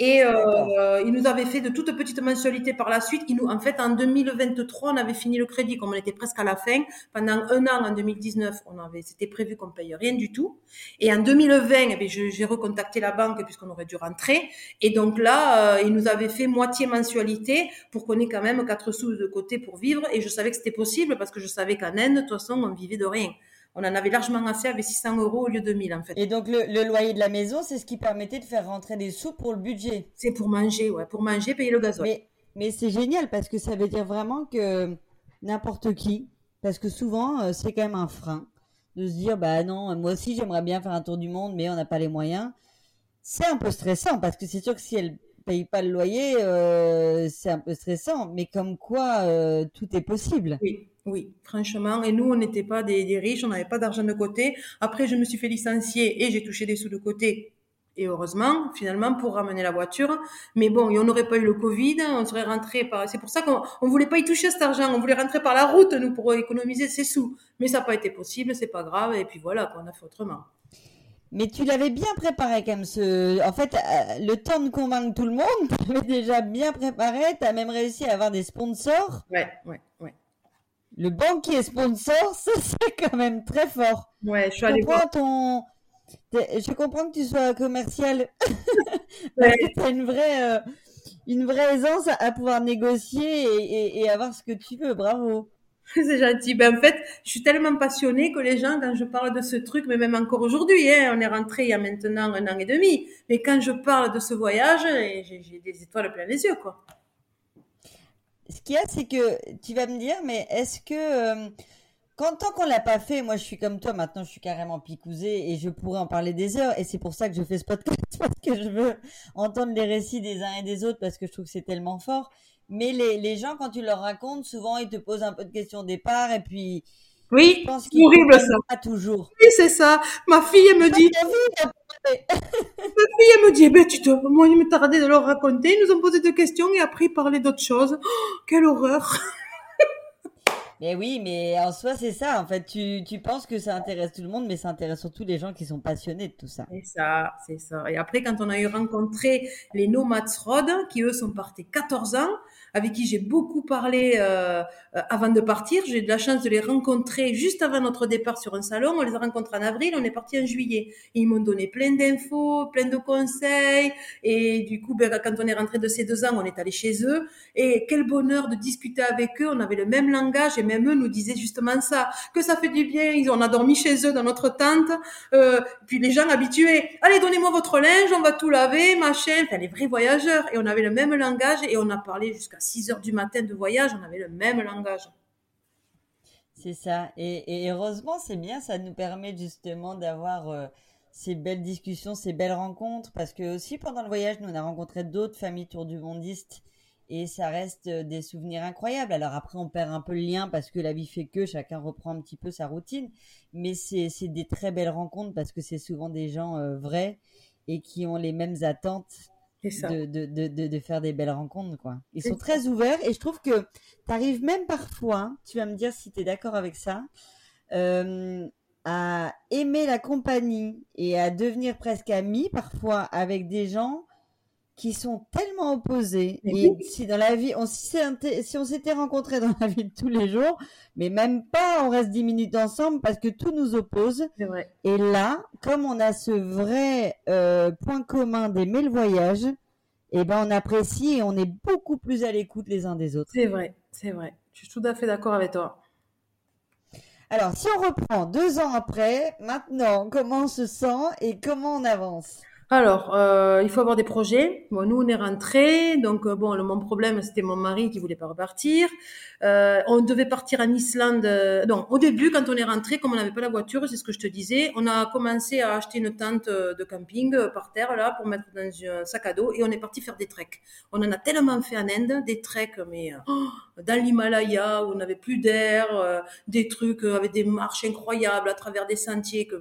et euh, il nous avait fait de toutes petites mensualités par la suite. Il nous, en fait, en 2023, on avait fini le crédit, comme on était presque à la fin. Pendant un an, en 2019, on avait, c'était prévu qu'on paye rien du tout. Et en 2020, eh j'ai recontacté la banque puisqu'on aurait dû rentrer. Et donc là, euh, il nous avait fait moitié mensualité pour qu'on ait quand même quatre sous de côté pour vivre. Et je savais que c'était possible parce que je savais qu'en Inde, de toute façon, on vivait de rien on en avait largement assez avec 600 euros au lieu de 1000 en fait. Et donc le, loyer de la maison, c'est ce qui permettait de faire rentrer des sous pour le budget. C'est pour manger, ouais, pour manger, payer le gasoil. Mais, mais c'est génial parce que ça veut dire vraiment que n'importe qui, parce que souvent euh, c'est quand même un frein de se dire bah non, moi aussi j'aimerais bien faire un tour du monde, mais on n'a pas les moyens. C'est un peu stressant parce que c'est sûr que si elle paye pas le loyer, euh, c'est un peu stressant. Mais comme quoi, euh, tout est possible. Oui. Oui, franchement. Et nous, on n'était pas des, riches, on n'avait pas d'argent de côté. Après, je me suis fait licencier et j'ai touché des sous de côté. Et heureusement, finalement, pour ramener la voiture. Mais bon, on n'aurait pas eu le Covid, on serait rentré par. C'est pour ça qu'on ne voulait pas y toucher cet argent. On voulait rentrer par la route, nous, pour économiser ces sous. Mais ça n'a pas été possible, c'est pas grave. Et puis voilà, qu'on a fait autrement. Mais tu l'avais bien préparé quand même. Ce... En fait, euh, le temps de convaincre tout le monde, tu l'avais déjà bien préparé. Tu as même réussi à avoir des sponsors. Ouais, ouais, ouais le banquier sponsor, ça c'est quand même très fort. Ouais, je suis allée voir. Ton... Je comprends que tu sois commercial. Que tu as une vraie, euh, une vraie aisance à pouvoir négocier et, et, avoir ce que tu veux. Bravo. C'est gentil. Ben, en fait, je suis tellement passionnée que les gens, quand je parle de ce truc, mais même encore aujourd'hui, hein, on est rentré il y a maintenant un an et demi, mais quand je parle de ce voyage, j'ai des étoiles plein les yeux, quoi ce qu'il y a, c'est que tu vas me dire, mais est-ce que euh, quand tant qu'on l'a pas fait, moi je suis comme toi, maintenant je suis carrément picousée et je pourrais en parler des heures. Et c'est pour ça que je fais ce podcast parce que je veux entendre les récits des uns et des autres parce que je trouve que c'est tellement fort. Mais les, les gens, quand tu leur racontes, souvent ils te posent un peu de questions au départ et puis oui, c'est horrible ça. Pas toujours. Oui, c'est ça. Ma fille, elle me dit. Ma fille, elle me dit, eh ben, tu te, moi, il me tardait de leur raconter. Ils nous ont posé des questions et après, ils parlaient d'autres choses. Oh, quelle horreur. Mais oui, mais en soi, c'est ça. En fait, tu, tu penses que ça intéresse tout le monde, mais ça intéresse surtout les gens qui sont passionnés de tout ça. C'est ça, c'est ça. Et après, quand on a eu rencontré les Nomads Road, qui eux sont partis 14 ans, avec qui j'ai beaucoup parlé euh, avant de partir. J'ai eu de la chance de les rencontrer juste avant notre départ sur un salon. On les a rencontrés en avril, on est parti en juillet. ils m'ont donné plein d'infos, plein de conseils. Et du coup, ben, quand on est rentré de ces deux ans, on est allé chez eux. Et quel bonheur de discuter avec eux. On avait le même langage et même eux nous disaient justement ça, que ça fait du bien. Ils, on a dormi chez eux dans notre tente. Euh, puis les gens habitués, allez, donnez-moi votre linge, on va tout laver, machin. Enfin, les vrais voyageurs. Et on avait le même langage et on a parlé jusqu'à 6 heures du matin de voyage, on avait le même langage. C'est ça. Et, heureusement, c'est bien, ça nous permet justement d'avoir euh, ces belles discussions, ces belles rencontres, parce que aussi pendant le voyage, nous on a rencontré d'autres familles tour du mondiste et ça reste euh, des souvenirs incroyables. Alors après, on perd un peu le lien parce que la vie fait que chacun reprend un petit peu sa routine, mais c'est des très belles rencontres parce que c'est souvent des gens euh, vrais et qui ont les mêmes attentes de, de, de, de, faire des belles rencontres, quoi. Ils sont très ouverts et je trouve que tu arrives même parfois, tu vas me dire si tu es d'accord avec ça, euh, à aimer la compagnie et à devenir presque ami parfois avec des gens qui sont tellement opposés. Et si dans la vie, on, si, si on s'était rencontrés dans la vie de tous les jours, mais même pas, on reste dix minutes ensemble parce que tout nous oppose. Vrai. Et là, comme on a ce vrai euh, point commun d'aimer le voyage, eh ben on apprécie et on est beaucoup plus à l'écoute les uns des autres. C'est vrai, c'est vrai. Je suis tout à fait d'accord avec toi. Alors, si on reprend deux ans après, maintenant, comment on se sent et comment on avance? Alors, euh, il faut avoir des projets. Bon, nous, on est rentrés. Donc, euh, bon, le, mon problème, c'était mon mari qui voulait pas repartir. Euh, on devait partir en Islande. Euh, non, au début, quand on est rentré, comme on n'avait pas la voiture, c'est ce que je te disais, on a commencé à acheter une tente de camping par terre, là, pour mettre dans un sac à dos. Et on est parti faire des treks. On en a tellement fait en Inde, des treks, mais oh, dans l'Himalaya, où on n'avait plus d'air, des trucs avec des marches incroyables à travers des sentiers que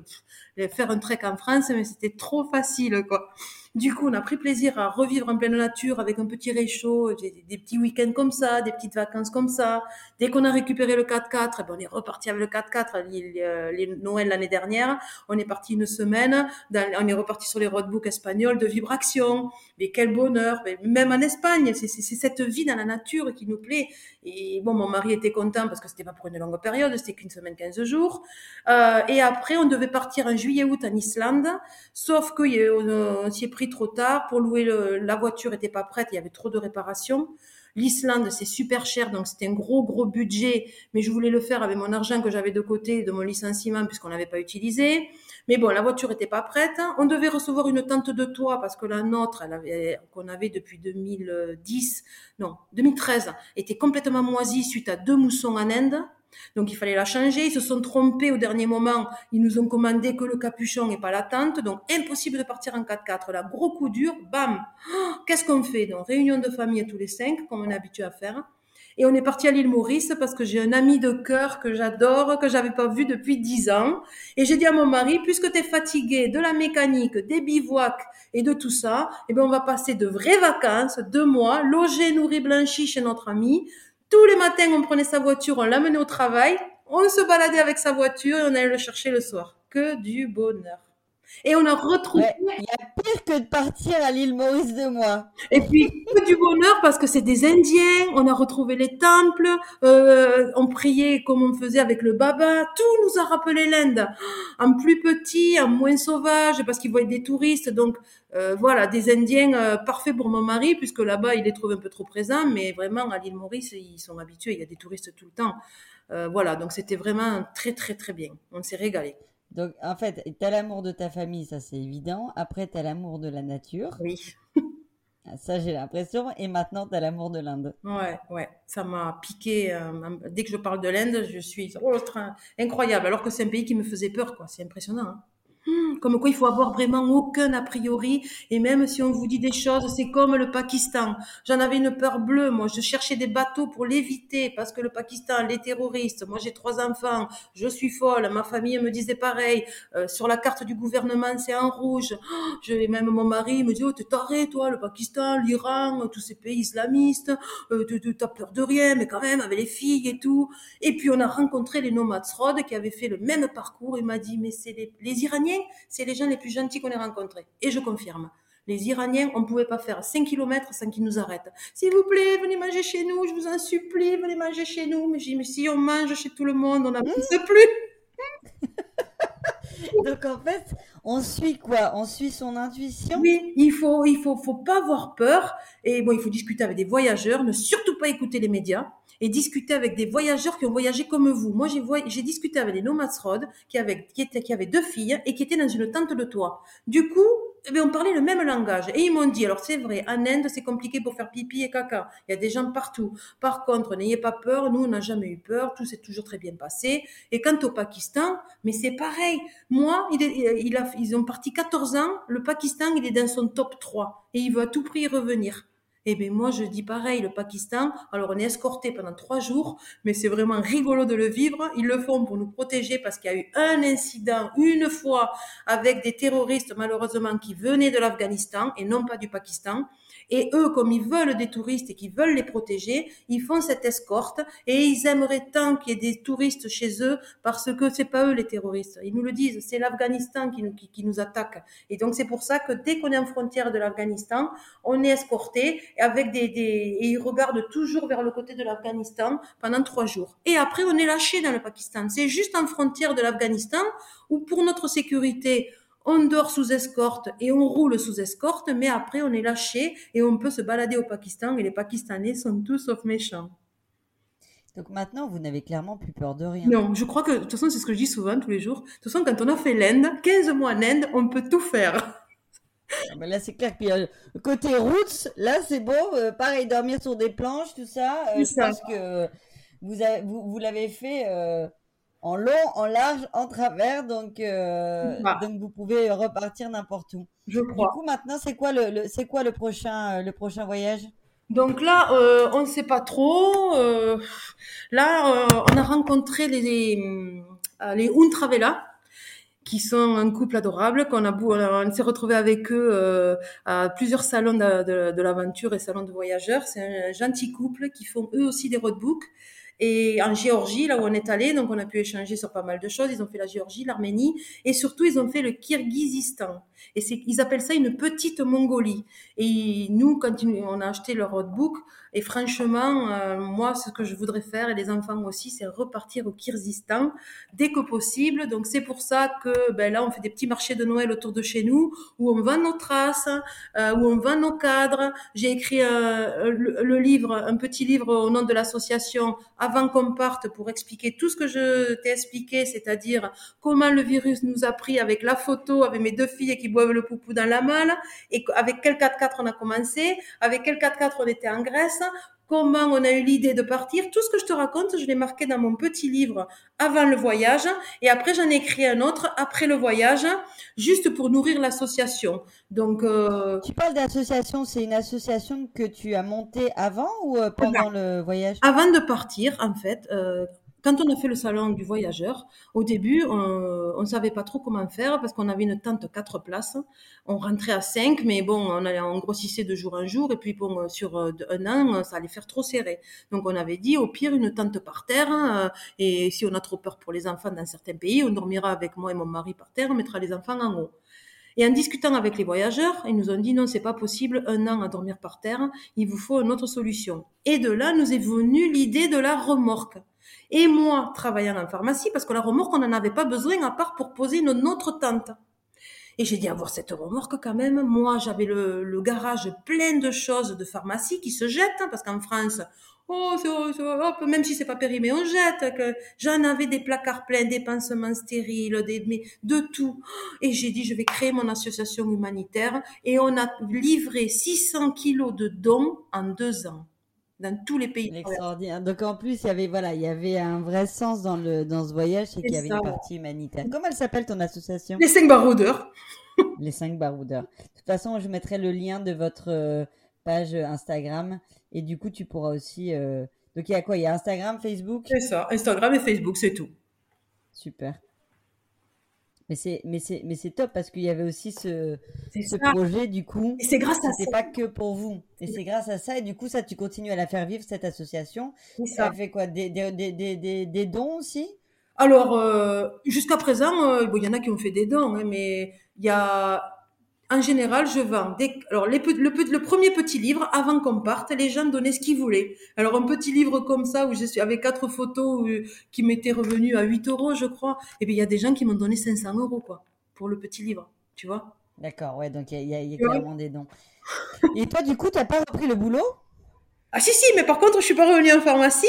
faire un trek en France, mais c'était trop facile, quoi. Du coup, on a pris plaisir à revivre en pleine nature avec un petit réchaud, des, des petits week-ends comme ça, des petites vacances comme ça. Dès qu'on a récupéré le 4x4, eh ben on est reparti avec le 4x4 les, euh, les Noël l'année dernière. On est parti une semaine, on est reparti sur les roadbooks espagnols de vibration. Mais quel bonheur, même en Espagne, c'est cette vie dans la nature qui nous plaît. Et bon, mon mari était content parce que c'était pas pour une longue période, c'était qu'une semaine, 15 jours. Euh, et après, on devait partir en juillet-août en Islande, sauf qu'on on, s'y est pris trop tard. Pour louer la voiture était pas prête, il y avait trop de réparations. L'Islande, c'est super cher, donc c'était un gros, gros budget, mais je voulais le faire avec mon argent que j'avais de côté de mon licenciement puisqu'on n'avait pas utilisé. Mais bon, la voiture était pas prête. On devait recevoir une tente de toit parce que la nôtre, elle avait, qu'on avait depuis 2010, non, 2013, était complètement moisie suite à deux moussons en Inde. Donc il fallait la changer. Ils se sont trompés au dernier moment. Ils nous ont commandé que le capuchon et pas la tente. Donc impossible de partir en 4x4. Là, gros coup dur, bam. Oh, qu'est-ce qu'on fait? Donc réunion de famille tous les cinq, comme on est habitué à faire. Et on est parti à l'île Maurice parce que j'ai un ami de cœur que j'adore, que j'avais pas vu depuis dix ans. Et j'ai dit à mon mari, puisque tu es fatigué de la mécanique, des bivouacs et de tout ça, eh bien, on va passer de vraies vacances, deux mois, loger, nourrir, blanchi chez notre ami. Tous les matins, on prenait sa voiture, on l'amenait au travail, on se baladait avec sa voiture et on allait le chercher le soir. Que du bonheur. Et on a retrouvé. Il y a pire que de partir à l'île Maurice de moi. Et puis que du bonheur parce que c'est des Indiens. On a retrouvé les temples. Euh, on priait comme on faisait avec le Baba. Tout nous a rappelé l'Inde, en plus petit, en moins sauvage, parce qu'ils voyaient des touristes. Donc euh, voilà, des Indiens euh, parfaits pour mon mari puisque là-bas il les trouve un peu trop présents, mais vraiment à l'île Maurice ils sont habitués. Il y a des touristes tout le temps. Voilà, donc c'était vraiment très très très bien. On s'est régalé. Donc, en fait, tu as l'amour de ta famille, ça c'est évident. Après, tu as l'amour de la nature. Oui. Ah, ça, j'ai l'impression. Et maintenant, tu as l'amour de l'Inde. Ouais, ouais. Ça m'a piqué. Euh, dès que je parle de l'Inde, je suis oh, incroyable. Alors que c'est un pays qui me faisait peur, quoi. C'est impressionnant. Hein comme quoi il faut avoir vraiment aucun a priori. Et même si on vous dit des choses, c'est comme le Pakistan. J'en avais une peur bleue. Moi, je cherchais des bateaux pour l'éviter parce que le Pakistan, les terroristes. Moi, j'ai trois enfants. Je suis folle. Ma famille me disait pareil. Euh, sur la carte du gouvernement, c'est en rouge. Oh, je, même mon mari me dit, oh, t'es taré, toi, le Pakistan, l'Iran, tous ces pays islamistes. Euh, t'as peur de rien, mais quand même, avec les filles et tout. Et puis, on a rencontré les nomads Rod qui avaient fait le même parcours. Il m'a dit, mais c'est les Iraniens c'est les gens les plus gentils qu'on ait rencontrés. Et je confirme. Les Iraniens, on ne pouvait pas faire 5 km sans qu'ils nous arrêtent. S'il vous plaît, venez manger chez nous, je vous en supplie, venez manger chez nous. Mais j'ai mais si on mange chez tout le monde, on n'avance plus. Donc en fait, on suit quoi? On suit son intuition? Oui, il faut, il faut, faut pas avoir peur. Et bon, il faut discuter avec des voyageurs, ne surtout pas écouter les médias et discuter avec des voyageurs qui ont voyagé comme vous. Moi, j'ai, j'ai discuté avec les Nomads Road qui avaient, qui, étaient, qui deux filles et qui étaient dans une tente de toit. Du coup, eh on parlait le même langage. Et ils m'ont dit, alors c'est vrai, en Inde, c'est compliqué pour faire pipi et caca. Il y a des gens partout. Par contre, n'ayez pas peur. Nous, on n'a jamais eu peur. Tout s'est toujours très bien passé. Et quant au Pakistan, mais c'est pareil. Moi, il, il a, ils ont parti 14 ans. Le Pakistan, il est dans son top 3. Et il veut à tout prix y revenir. Eh bien, moi, je dis pareil, le Pakistan, alors on est escorté pendant trois jours, mais c'est vraiment rigolo de le vivre. Ils le font pour nous protéger parce qu'il y a eu un incident une fois avec des terroristes, malheureusement, qui venaient de l'Afghanistan et non pas du Pakistan. Et eux, comme ils veulent des touristes et qu'ils veulent les protéger, ils font cette escorte et ils aimeraient tant qu'il y ait des touristes chez eux parce que c'est pas eux les terroristes. Ils nous le disent, c'est l'Afghanistan qui nous, attaque. Et donc c'est pour ça que dès qu'on est en frontière de l'Afghanistan, on est escorté avec des, des, et ils regardent toujours vers le côté de l'Afghanistan pendant trois jours. Et après, on est lâché dans le Pakistan. C'est juste en frontière de l'Afghanistan où pour notre sécurité, on dort sous escorte et on roule sous escorte, mais après on est lâché et on peut se balader au Pakistan et les Pakistanais sont tous sauf méchants. Donc maintenant, vous n'avez clairement plus peur de rien. Non, je crois que, de toute façon, c'est ce que je dis souvent tous les jours. De toute façon, quand on a fait l'Inde, 15 mois en Inde, on peut tout faire. Ah, là, c'est clair. Puis, euh, côté routes, là, c'est beau. Euh, pareil, dormir sur des planches, tout ça. Euh, je pense que vous, vous, vous l'avez fait en long, en large, en travers, donc euh, donc vous pouvez repartir n'importe où. Je crois. Du coup, maintenant, c'est quoi le, c'est quoi le prochain le prochain voyage? Donc là, euh, on ne sait pas trop. Euh, là, on a rencontré les les, les Untravela qui sont un couple adorable qu'on a on s'est retrouvé avec eux à plusieurs salons de, de, de l'aventure et salons de voyageurs. C'est un gentil couple qui font eux aussi des roadbooks et en Géorgie, là où on est allé, donc on a pu échanger sur pas mal de choses. Ils ont fait la Géorgie, l'Arménie, et surtout ils ont fait le Kirghizistan. Et ils appellent ça une petite Mongolie. Et nous, quand on a acheté leur roadbook, et franchement, euh, moi, ce que je voudrais faire, et les enfants aussi, c'est repartir au Kyrgyzstan dès que possible. Donc c'est pour ça que ben, là, on fait des petits marchés de Noël autour de chez nous, où on vend nos traces, euh, où on vend nos cadres. J'ai écrit euh, le, livre, un petit livre au nom de l'association avant qu'on parte pour expliquer tout ce que je t'ai expliqué, c'est-à-dire comment le virus nous a pris avec la photo, avec mes deux filles qui boivent le poupou dans la malle, et avec quel 4x4 on a commencé, avec quel 4x4 on était en Grèce, comment on a eu l'idée de partir? Tout ce que je te raconte, je l'ai marqué dans mon petit livre avant le voyage et après j'en ai écrit un autre après le voyage, juste pour nourrir l'association. Donc euh... tu parles d'association, c'est une association que tu as montée avant ou euh, pendant le voyage? Avant de partir, en fait. Euh, quand on a fait le salon du voyageur, au début, on ne savait pas trop comment faire parce qu'on avait une tente quatre places. On rentrait à cinq, mais bon, on grossissait de jour en jour. Et puis, bon, sur euh, un an, ça allait faire trop serré. Donc, on avait dit, au pire, une tente par terre. Euh, et si on a trop peur pour les enfants dans certains pays, on dormira avec moi et mon mari par terre, on mettra les enfants en haut. Et en discutant avec les voyageurs, ils nous ont dit non, c'est pas possible, un an à dormir par terre, il vous faut une autre solution. Et de là, nous est venue l'idée de la remorque. Et moi, travaillant en pharmacie, parce que la remorque, on n'en avait pas besoin à part pour poser une autre tente. Et j'ai dit, avoir cette remorque quand même, moi, j'avais le, garage plein de choses de pharmacie qui se jettent, hein, parce qu'en France, oh, hop, même si c'est pas périmé, on jette. Que j'en avais des placards pleins, des pansements stériles, de tout. Et j'ai dit, je vais créer mon association humanitaire. Et on a livré 600 kilos de dons en deux ans dans tous les pays. Extraordinaire. Donc en plus, il y avait voilà, il y avait un vrai sens dans le dans ce voyage, c'est qu'il y avait une partie humanitaire. Comment elle s'appelle ton association? Les cinq baroudeurs. les cinq baroudeurs. De toute façon, je mettrai le lien de votre euh, page Instagram et du coup, tu pourras aussi. Euh, donc il y a quoi? Il y a Instagram, Facebook? C'est ça, Instagram et Facebook, c'est tout. Super. Mais c'est mais c'est mais c'est top parce qu'il y avait aussi ce ce projet du coup. Et c'est grâce à ça. pas que pour vous. Et c'est grâce à ça et du coup ça tu continues à la faire vivre cette association. Ça fait quoi? Des des, des des des dons aussi? Alors euh, jusqu'à présent euh, il y en a qui ont fait des dons hein, mais il y a en général, je vends des... Alors, le, le, premier petit livre, avant qu'on parte, les gens donnaient ce qu'ils voulaient. Alors, un petit livre comme ça, où je suis avec quatre photos euh, qui m'étaient revenues à 8 euros, je crois. Et eh bien, il y a des gens qui m'ont donné 500 euros, quoi, pour le petit livre, tu vois. D'accord, ouais, donc il y a, y a clairement des dons. Et toi, du coup, tu n'as pas repris le boulot? Ah, si, si, mais par contre, je suis pas revenue en pharmacie.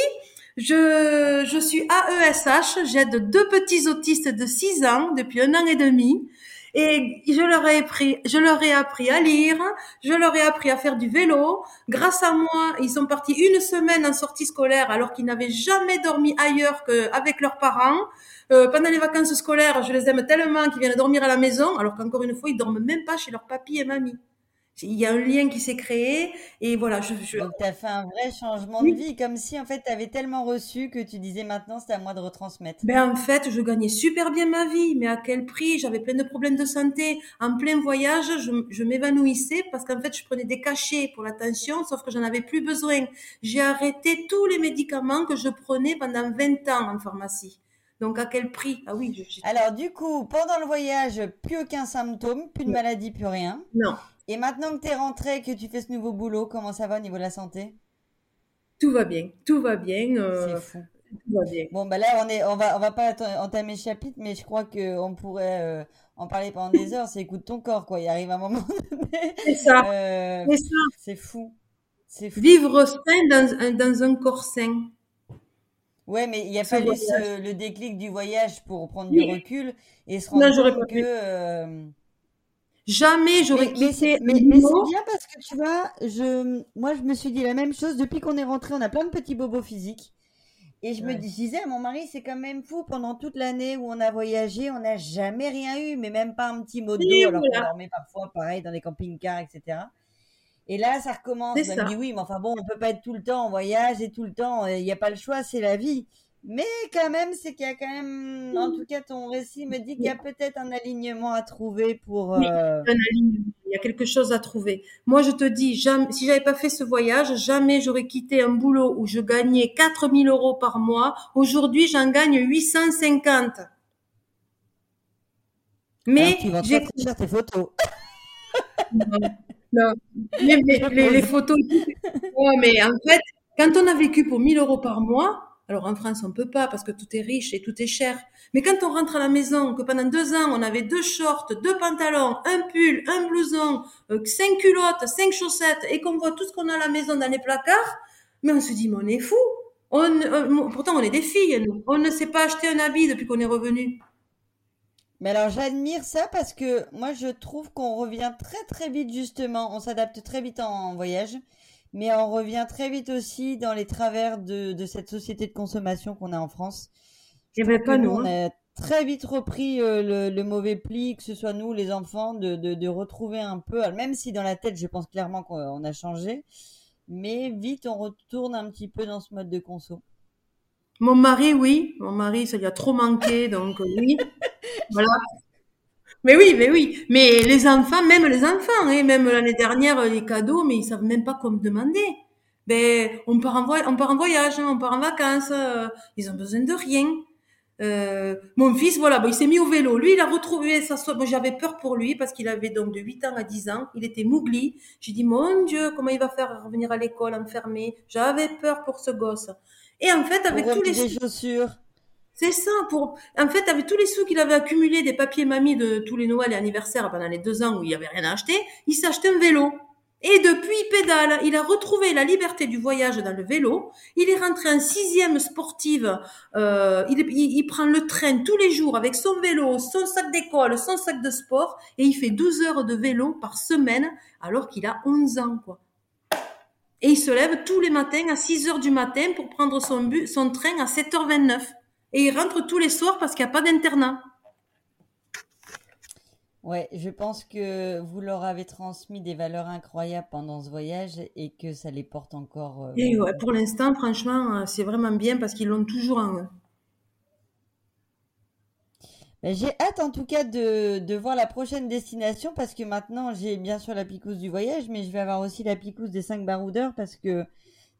Je, je suis AESH, j'aide deux petits autistes de 6 ans depuis un an et demi. Et je leur ai appris, je leur ai appris à lire, je leur ai appris à faire du vélo. Grâce à moi, ils sont partis une semaine en sortie scolaire alors qu'ils n'avaient jamais dormi ailleurs qu'avec leurs parents. Euh, pendant les vacances scolaires, je les aime tellement qu'ils viennent dormir à la maison, alors qu'encore une fois, ils dorment même pas chez leur papy et mamie. Il y a un lien qui s'est créé et voilà. Je, je... Donc tu as fait un vrai changement de vie, comme si en fait tu avais tellement reçu que tu disais maintenant c'est à moi de retransmettre. Ben en fait je gagnais super bien ma vie, mais à quel prix? J'avais plein de problèmes de santé. En plein voyage, je, je m'évanouissais parce qu'en fait je prenais des cachets pour la tension, sauf que j'en avais plus besoin. J'ai arrêté tous les médicaments que je prenais pendant 20 ans en pharmacie. Donc à quel prix? Ah oui. Je... Alors du coup, pendant le voyage, plus aucun symptôme, plus de maladie, plus rien. Non. Et maintenant que tu es rentré, que tu fais ce nouveau boulot, comment ça va au niveau de la santé? Tout va bien, tout va bien. Euh, C'est fou. Tout va bien. Bon, bah là, on est, on va, on va pas entamer le chapitre, mais je crois qu'on pourrait euh, en parler pendant des heures. C'est écoute ton corps, quoi. Il arrive un moment donné. C'est ça. Euh, C'est ça. C'est fou. C'est fou. Vivre sain dans, dans un corps sain. Ouais, mais il y a ce, le déclic du voyage pour prendre du recul et se rendre compte que. Jamais j'aurais quitté. Mais, mais, mais c'est bien parce que tu vois, je, moi je me suis dit la même chose depuis qu'on est rentré. On a plein de petits bobos physiques. Et je me disais à mon mari, c'est quand même fou. Pendant toute l'année où on a voyagé, on n'a jamais rien eu, mais même pas un petit mot d'eau, alors qu'on dormait parfois pareil dans les camping-cars, etc. Et là, ça recommence. Je me dis oui, mais enfin bon, on peut pas être tout le temps en voyage et tout le temps. Il n'y a pas le choix, c'est la vie. Mais quand même, c'est qu'il y a quand même, en tout cas, ton récit me dit qu'il y a peut-être un alignement à trouver pour. Oui, euh, un alignement. Il y a quelque chose à trouver. Moi, je te dis, jamais, si j'avais pas fait ce voyage, jamais j'aurais quitté un boulot où je gagnais 4000 euros par mois. Aujourd'hui, j'en gagne 850. Mais j'ai cher tes photos. non, Les, les, les, photos. Ouais, mais en fait, quand on a vécu pour 1000 euros par mois, alors en France, on peut pas parce que tout est riche et tout est cher. Mais quand on rentre à la maison, que pendant deux ans, on avait deux shorts, deux pantalons, un pull, un blouson, euh, cinq culottes, cinq chaussettes, et qu'on voit tout ce qu'on a à la maison dans les placards, mais on se dit, mais on est fou. Euh, pourtant, on est des filles. On ne sait pas acheter un habit depuis qu'on est revenu. Mais alors j'admire ça parce que moi je trouve qu'on revient très très vite justement, on s'adapte très vite en voyage mais on revient très vite aussi dans les travers de, de cette société de consommation qu'on a en France. Je ben pas nous. On hein. a très vite repris euh, le, le, mauvais pli, que ce soit nous, les enfants, de, de, de, retrouver un peu, même si dans la tête, je pense clairement qu'on a changé, mais vite, on retourne un petit peu dans ce mode de conso. Mon mari, oui. Mon mari, ça lui a trop manqué, donc oui. voilà. Mais oui, mais oui. Mais les enfants, même les enfants, hein, même l'année dernière, les cadeaux, mais ils savent même pas quoi me demander. Ben, on part en, voyage, on part en voyage, hein, on part en vacances, euh, ils ont besoin de rien. Euh, mon fils, voilà, bon, il s'est mis au vélo. Lui, il a retrouvé sa Bon, j'avais peur pour lui parce qu'il avait donc de 8 ans à 10 ans. Il était mougli. J'ai dit, mon Dieu, comment il va faire revenir à l'école enfermé? J'avais peur pour ce gosse. Et en fait, avec tous les chaussures. C'est ça. Pour, en fait, avec tous les sous qu'il avait accumulés des papiers mamie de tous les Noëls et anniversaires pendant les deux ans où il y avait rien à acheter, il s'est acheté un vélo. Et depuis, il pédale. Il a retrouvé la liberté du voyage dans le vélo. Il est rentré en sixième sportive. Euh, il, il, prend le train tous les jours avec son vélo, son sac d'école, son sac de sport. Et il fait 12 heures de vélo par semaine alors qu'il a 11 ans, quoi. Et il se lève tous les matins à 6 heures du matin pour prendre son, but, son train à 7h29. Et il rentre tous les soirs parce qu'il n'y a pas d'internat. Ouais, je pense que vous leur avez transmis des valeurs incroyables pendant ce voyage et que ça les porte encore. Euh, et ouais, pour l'instant, franchement, euh, c'est vraiment bien parce qu'ils l'ont toujours en eux. Ben, j'ai hâte en tout cas de, de, voir la prochaine destination parce que maintenant j'ai bien sûr la picouse du voyage, mais je vais avoir aussi la picouse des 5 baroudeurs parce que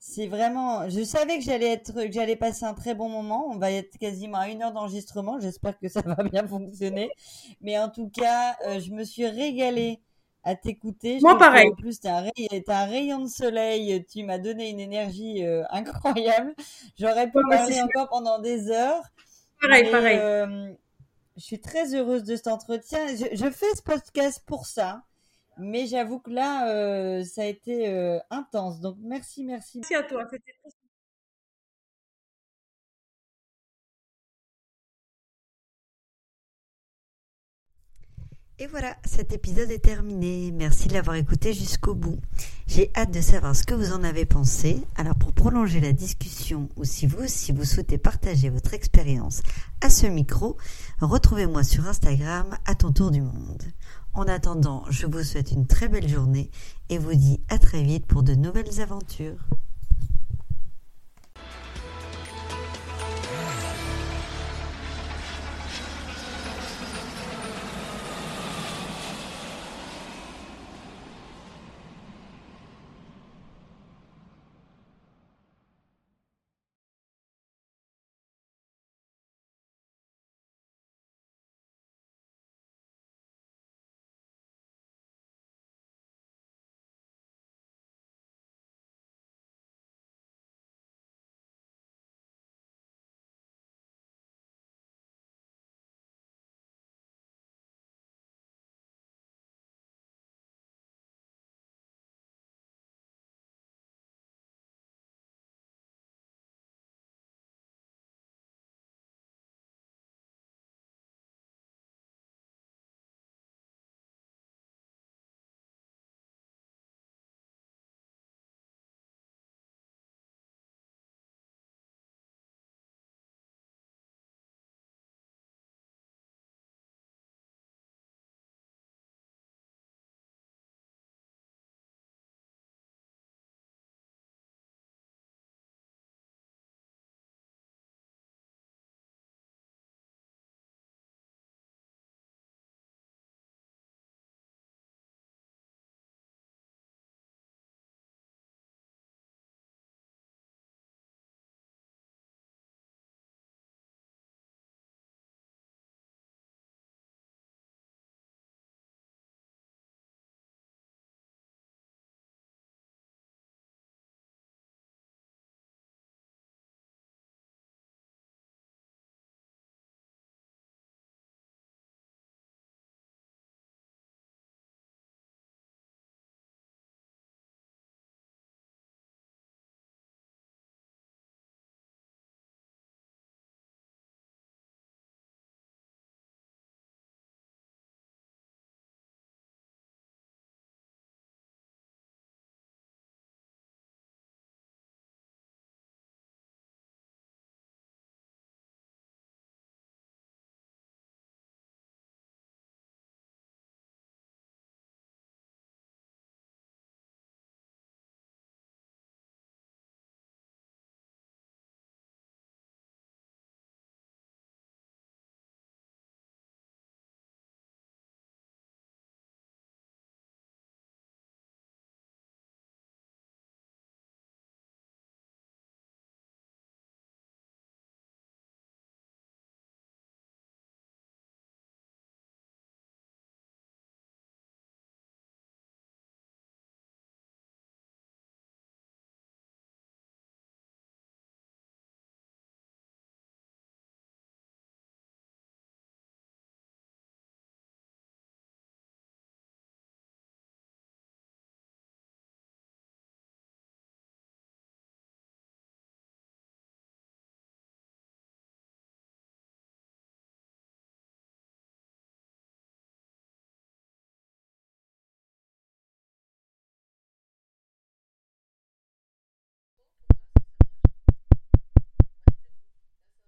c'est vraiment. Je savais que j'allais être, que j'allais passer un très bon moment. On va être quasiment à une heure d'enregistrement. J'espère que ça va bien fonctionner. Mais en tout cas, euh, je me suis régalée à t'écouter. Moi, pareil. En plus, t'as un, un, rayon de soleil. Tu m'as donné une énergie euh, incroyable. J'aurais pu parler encore pendant des heures. Pareil, pareil. Euh, je suis très heureuse de cet entretien. Je, je fais ce podcast pour ça mais j'avoue que là, euh, ça a été euh, intense. Donc merci, merci. Merci à toi. C'était Et voilà, cet épisode est terminé. Merci de l'avoir écouté jusqu'au bout. J'ai hâte de savoir ce que vous en avez pensé. Alors pour prolonger la discussion ou si vous si vous souhaitez partager votre expérience à ce micro, retrouvez-moi sur Instagram à ton tour du monde. En attendant, je vous souhaite une très belle journée et vous dis à très vite pour de nouvelles aventures.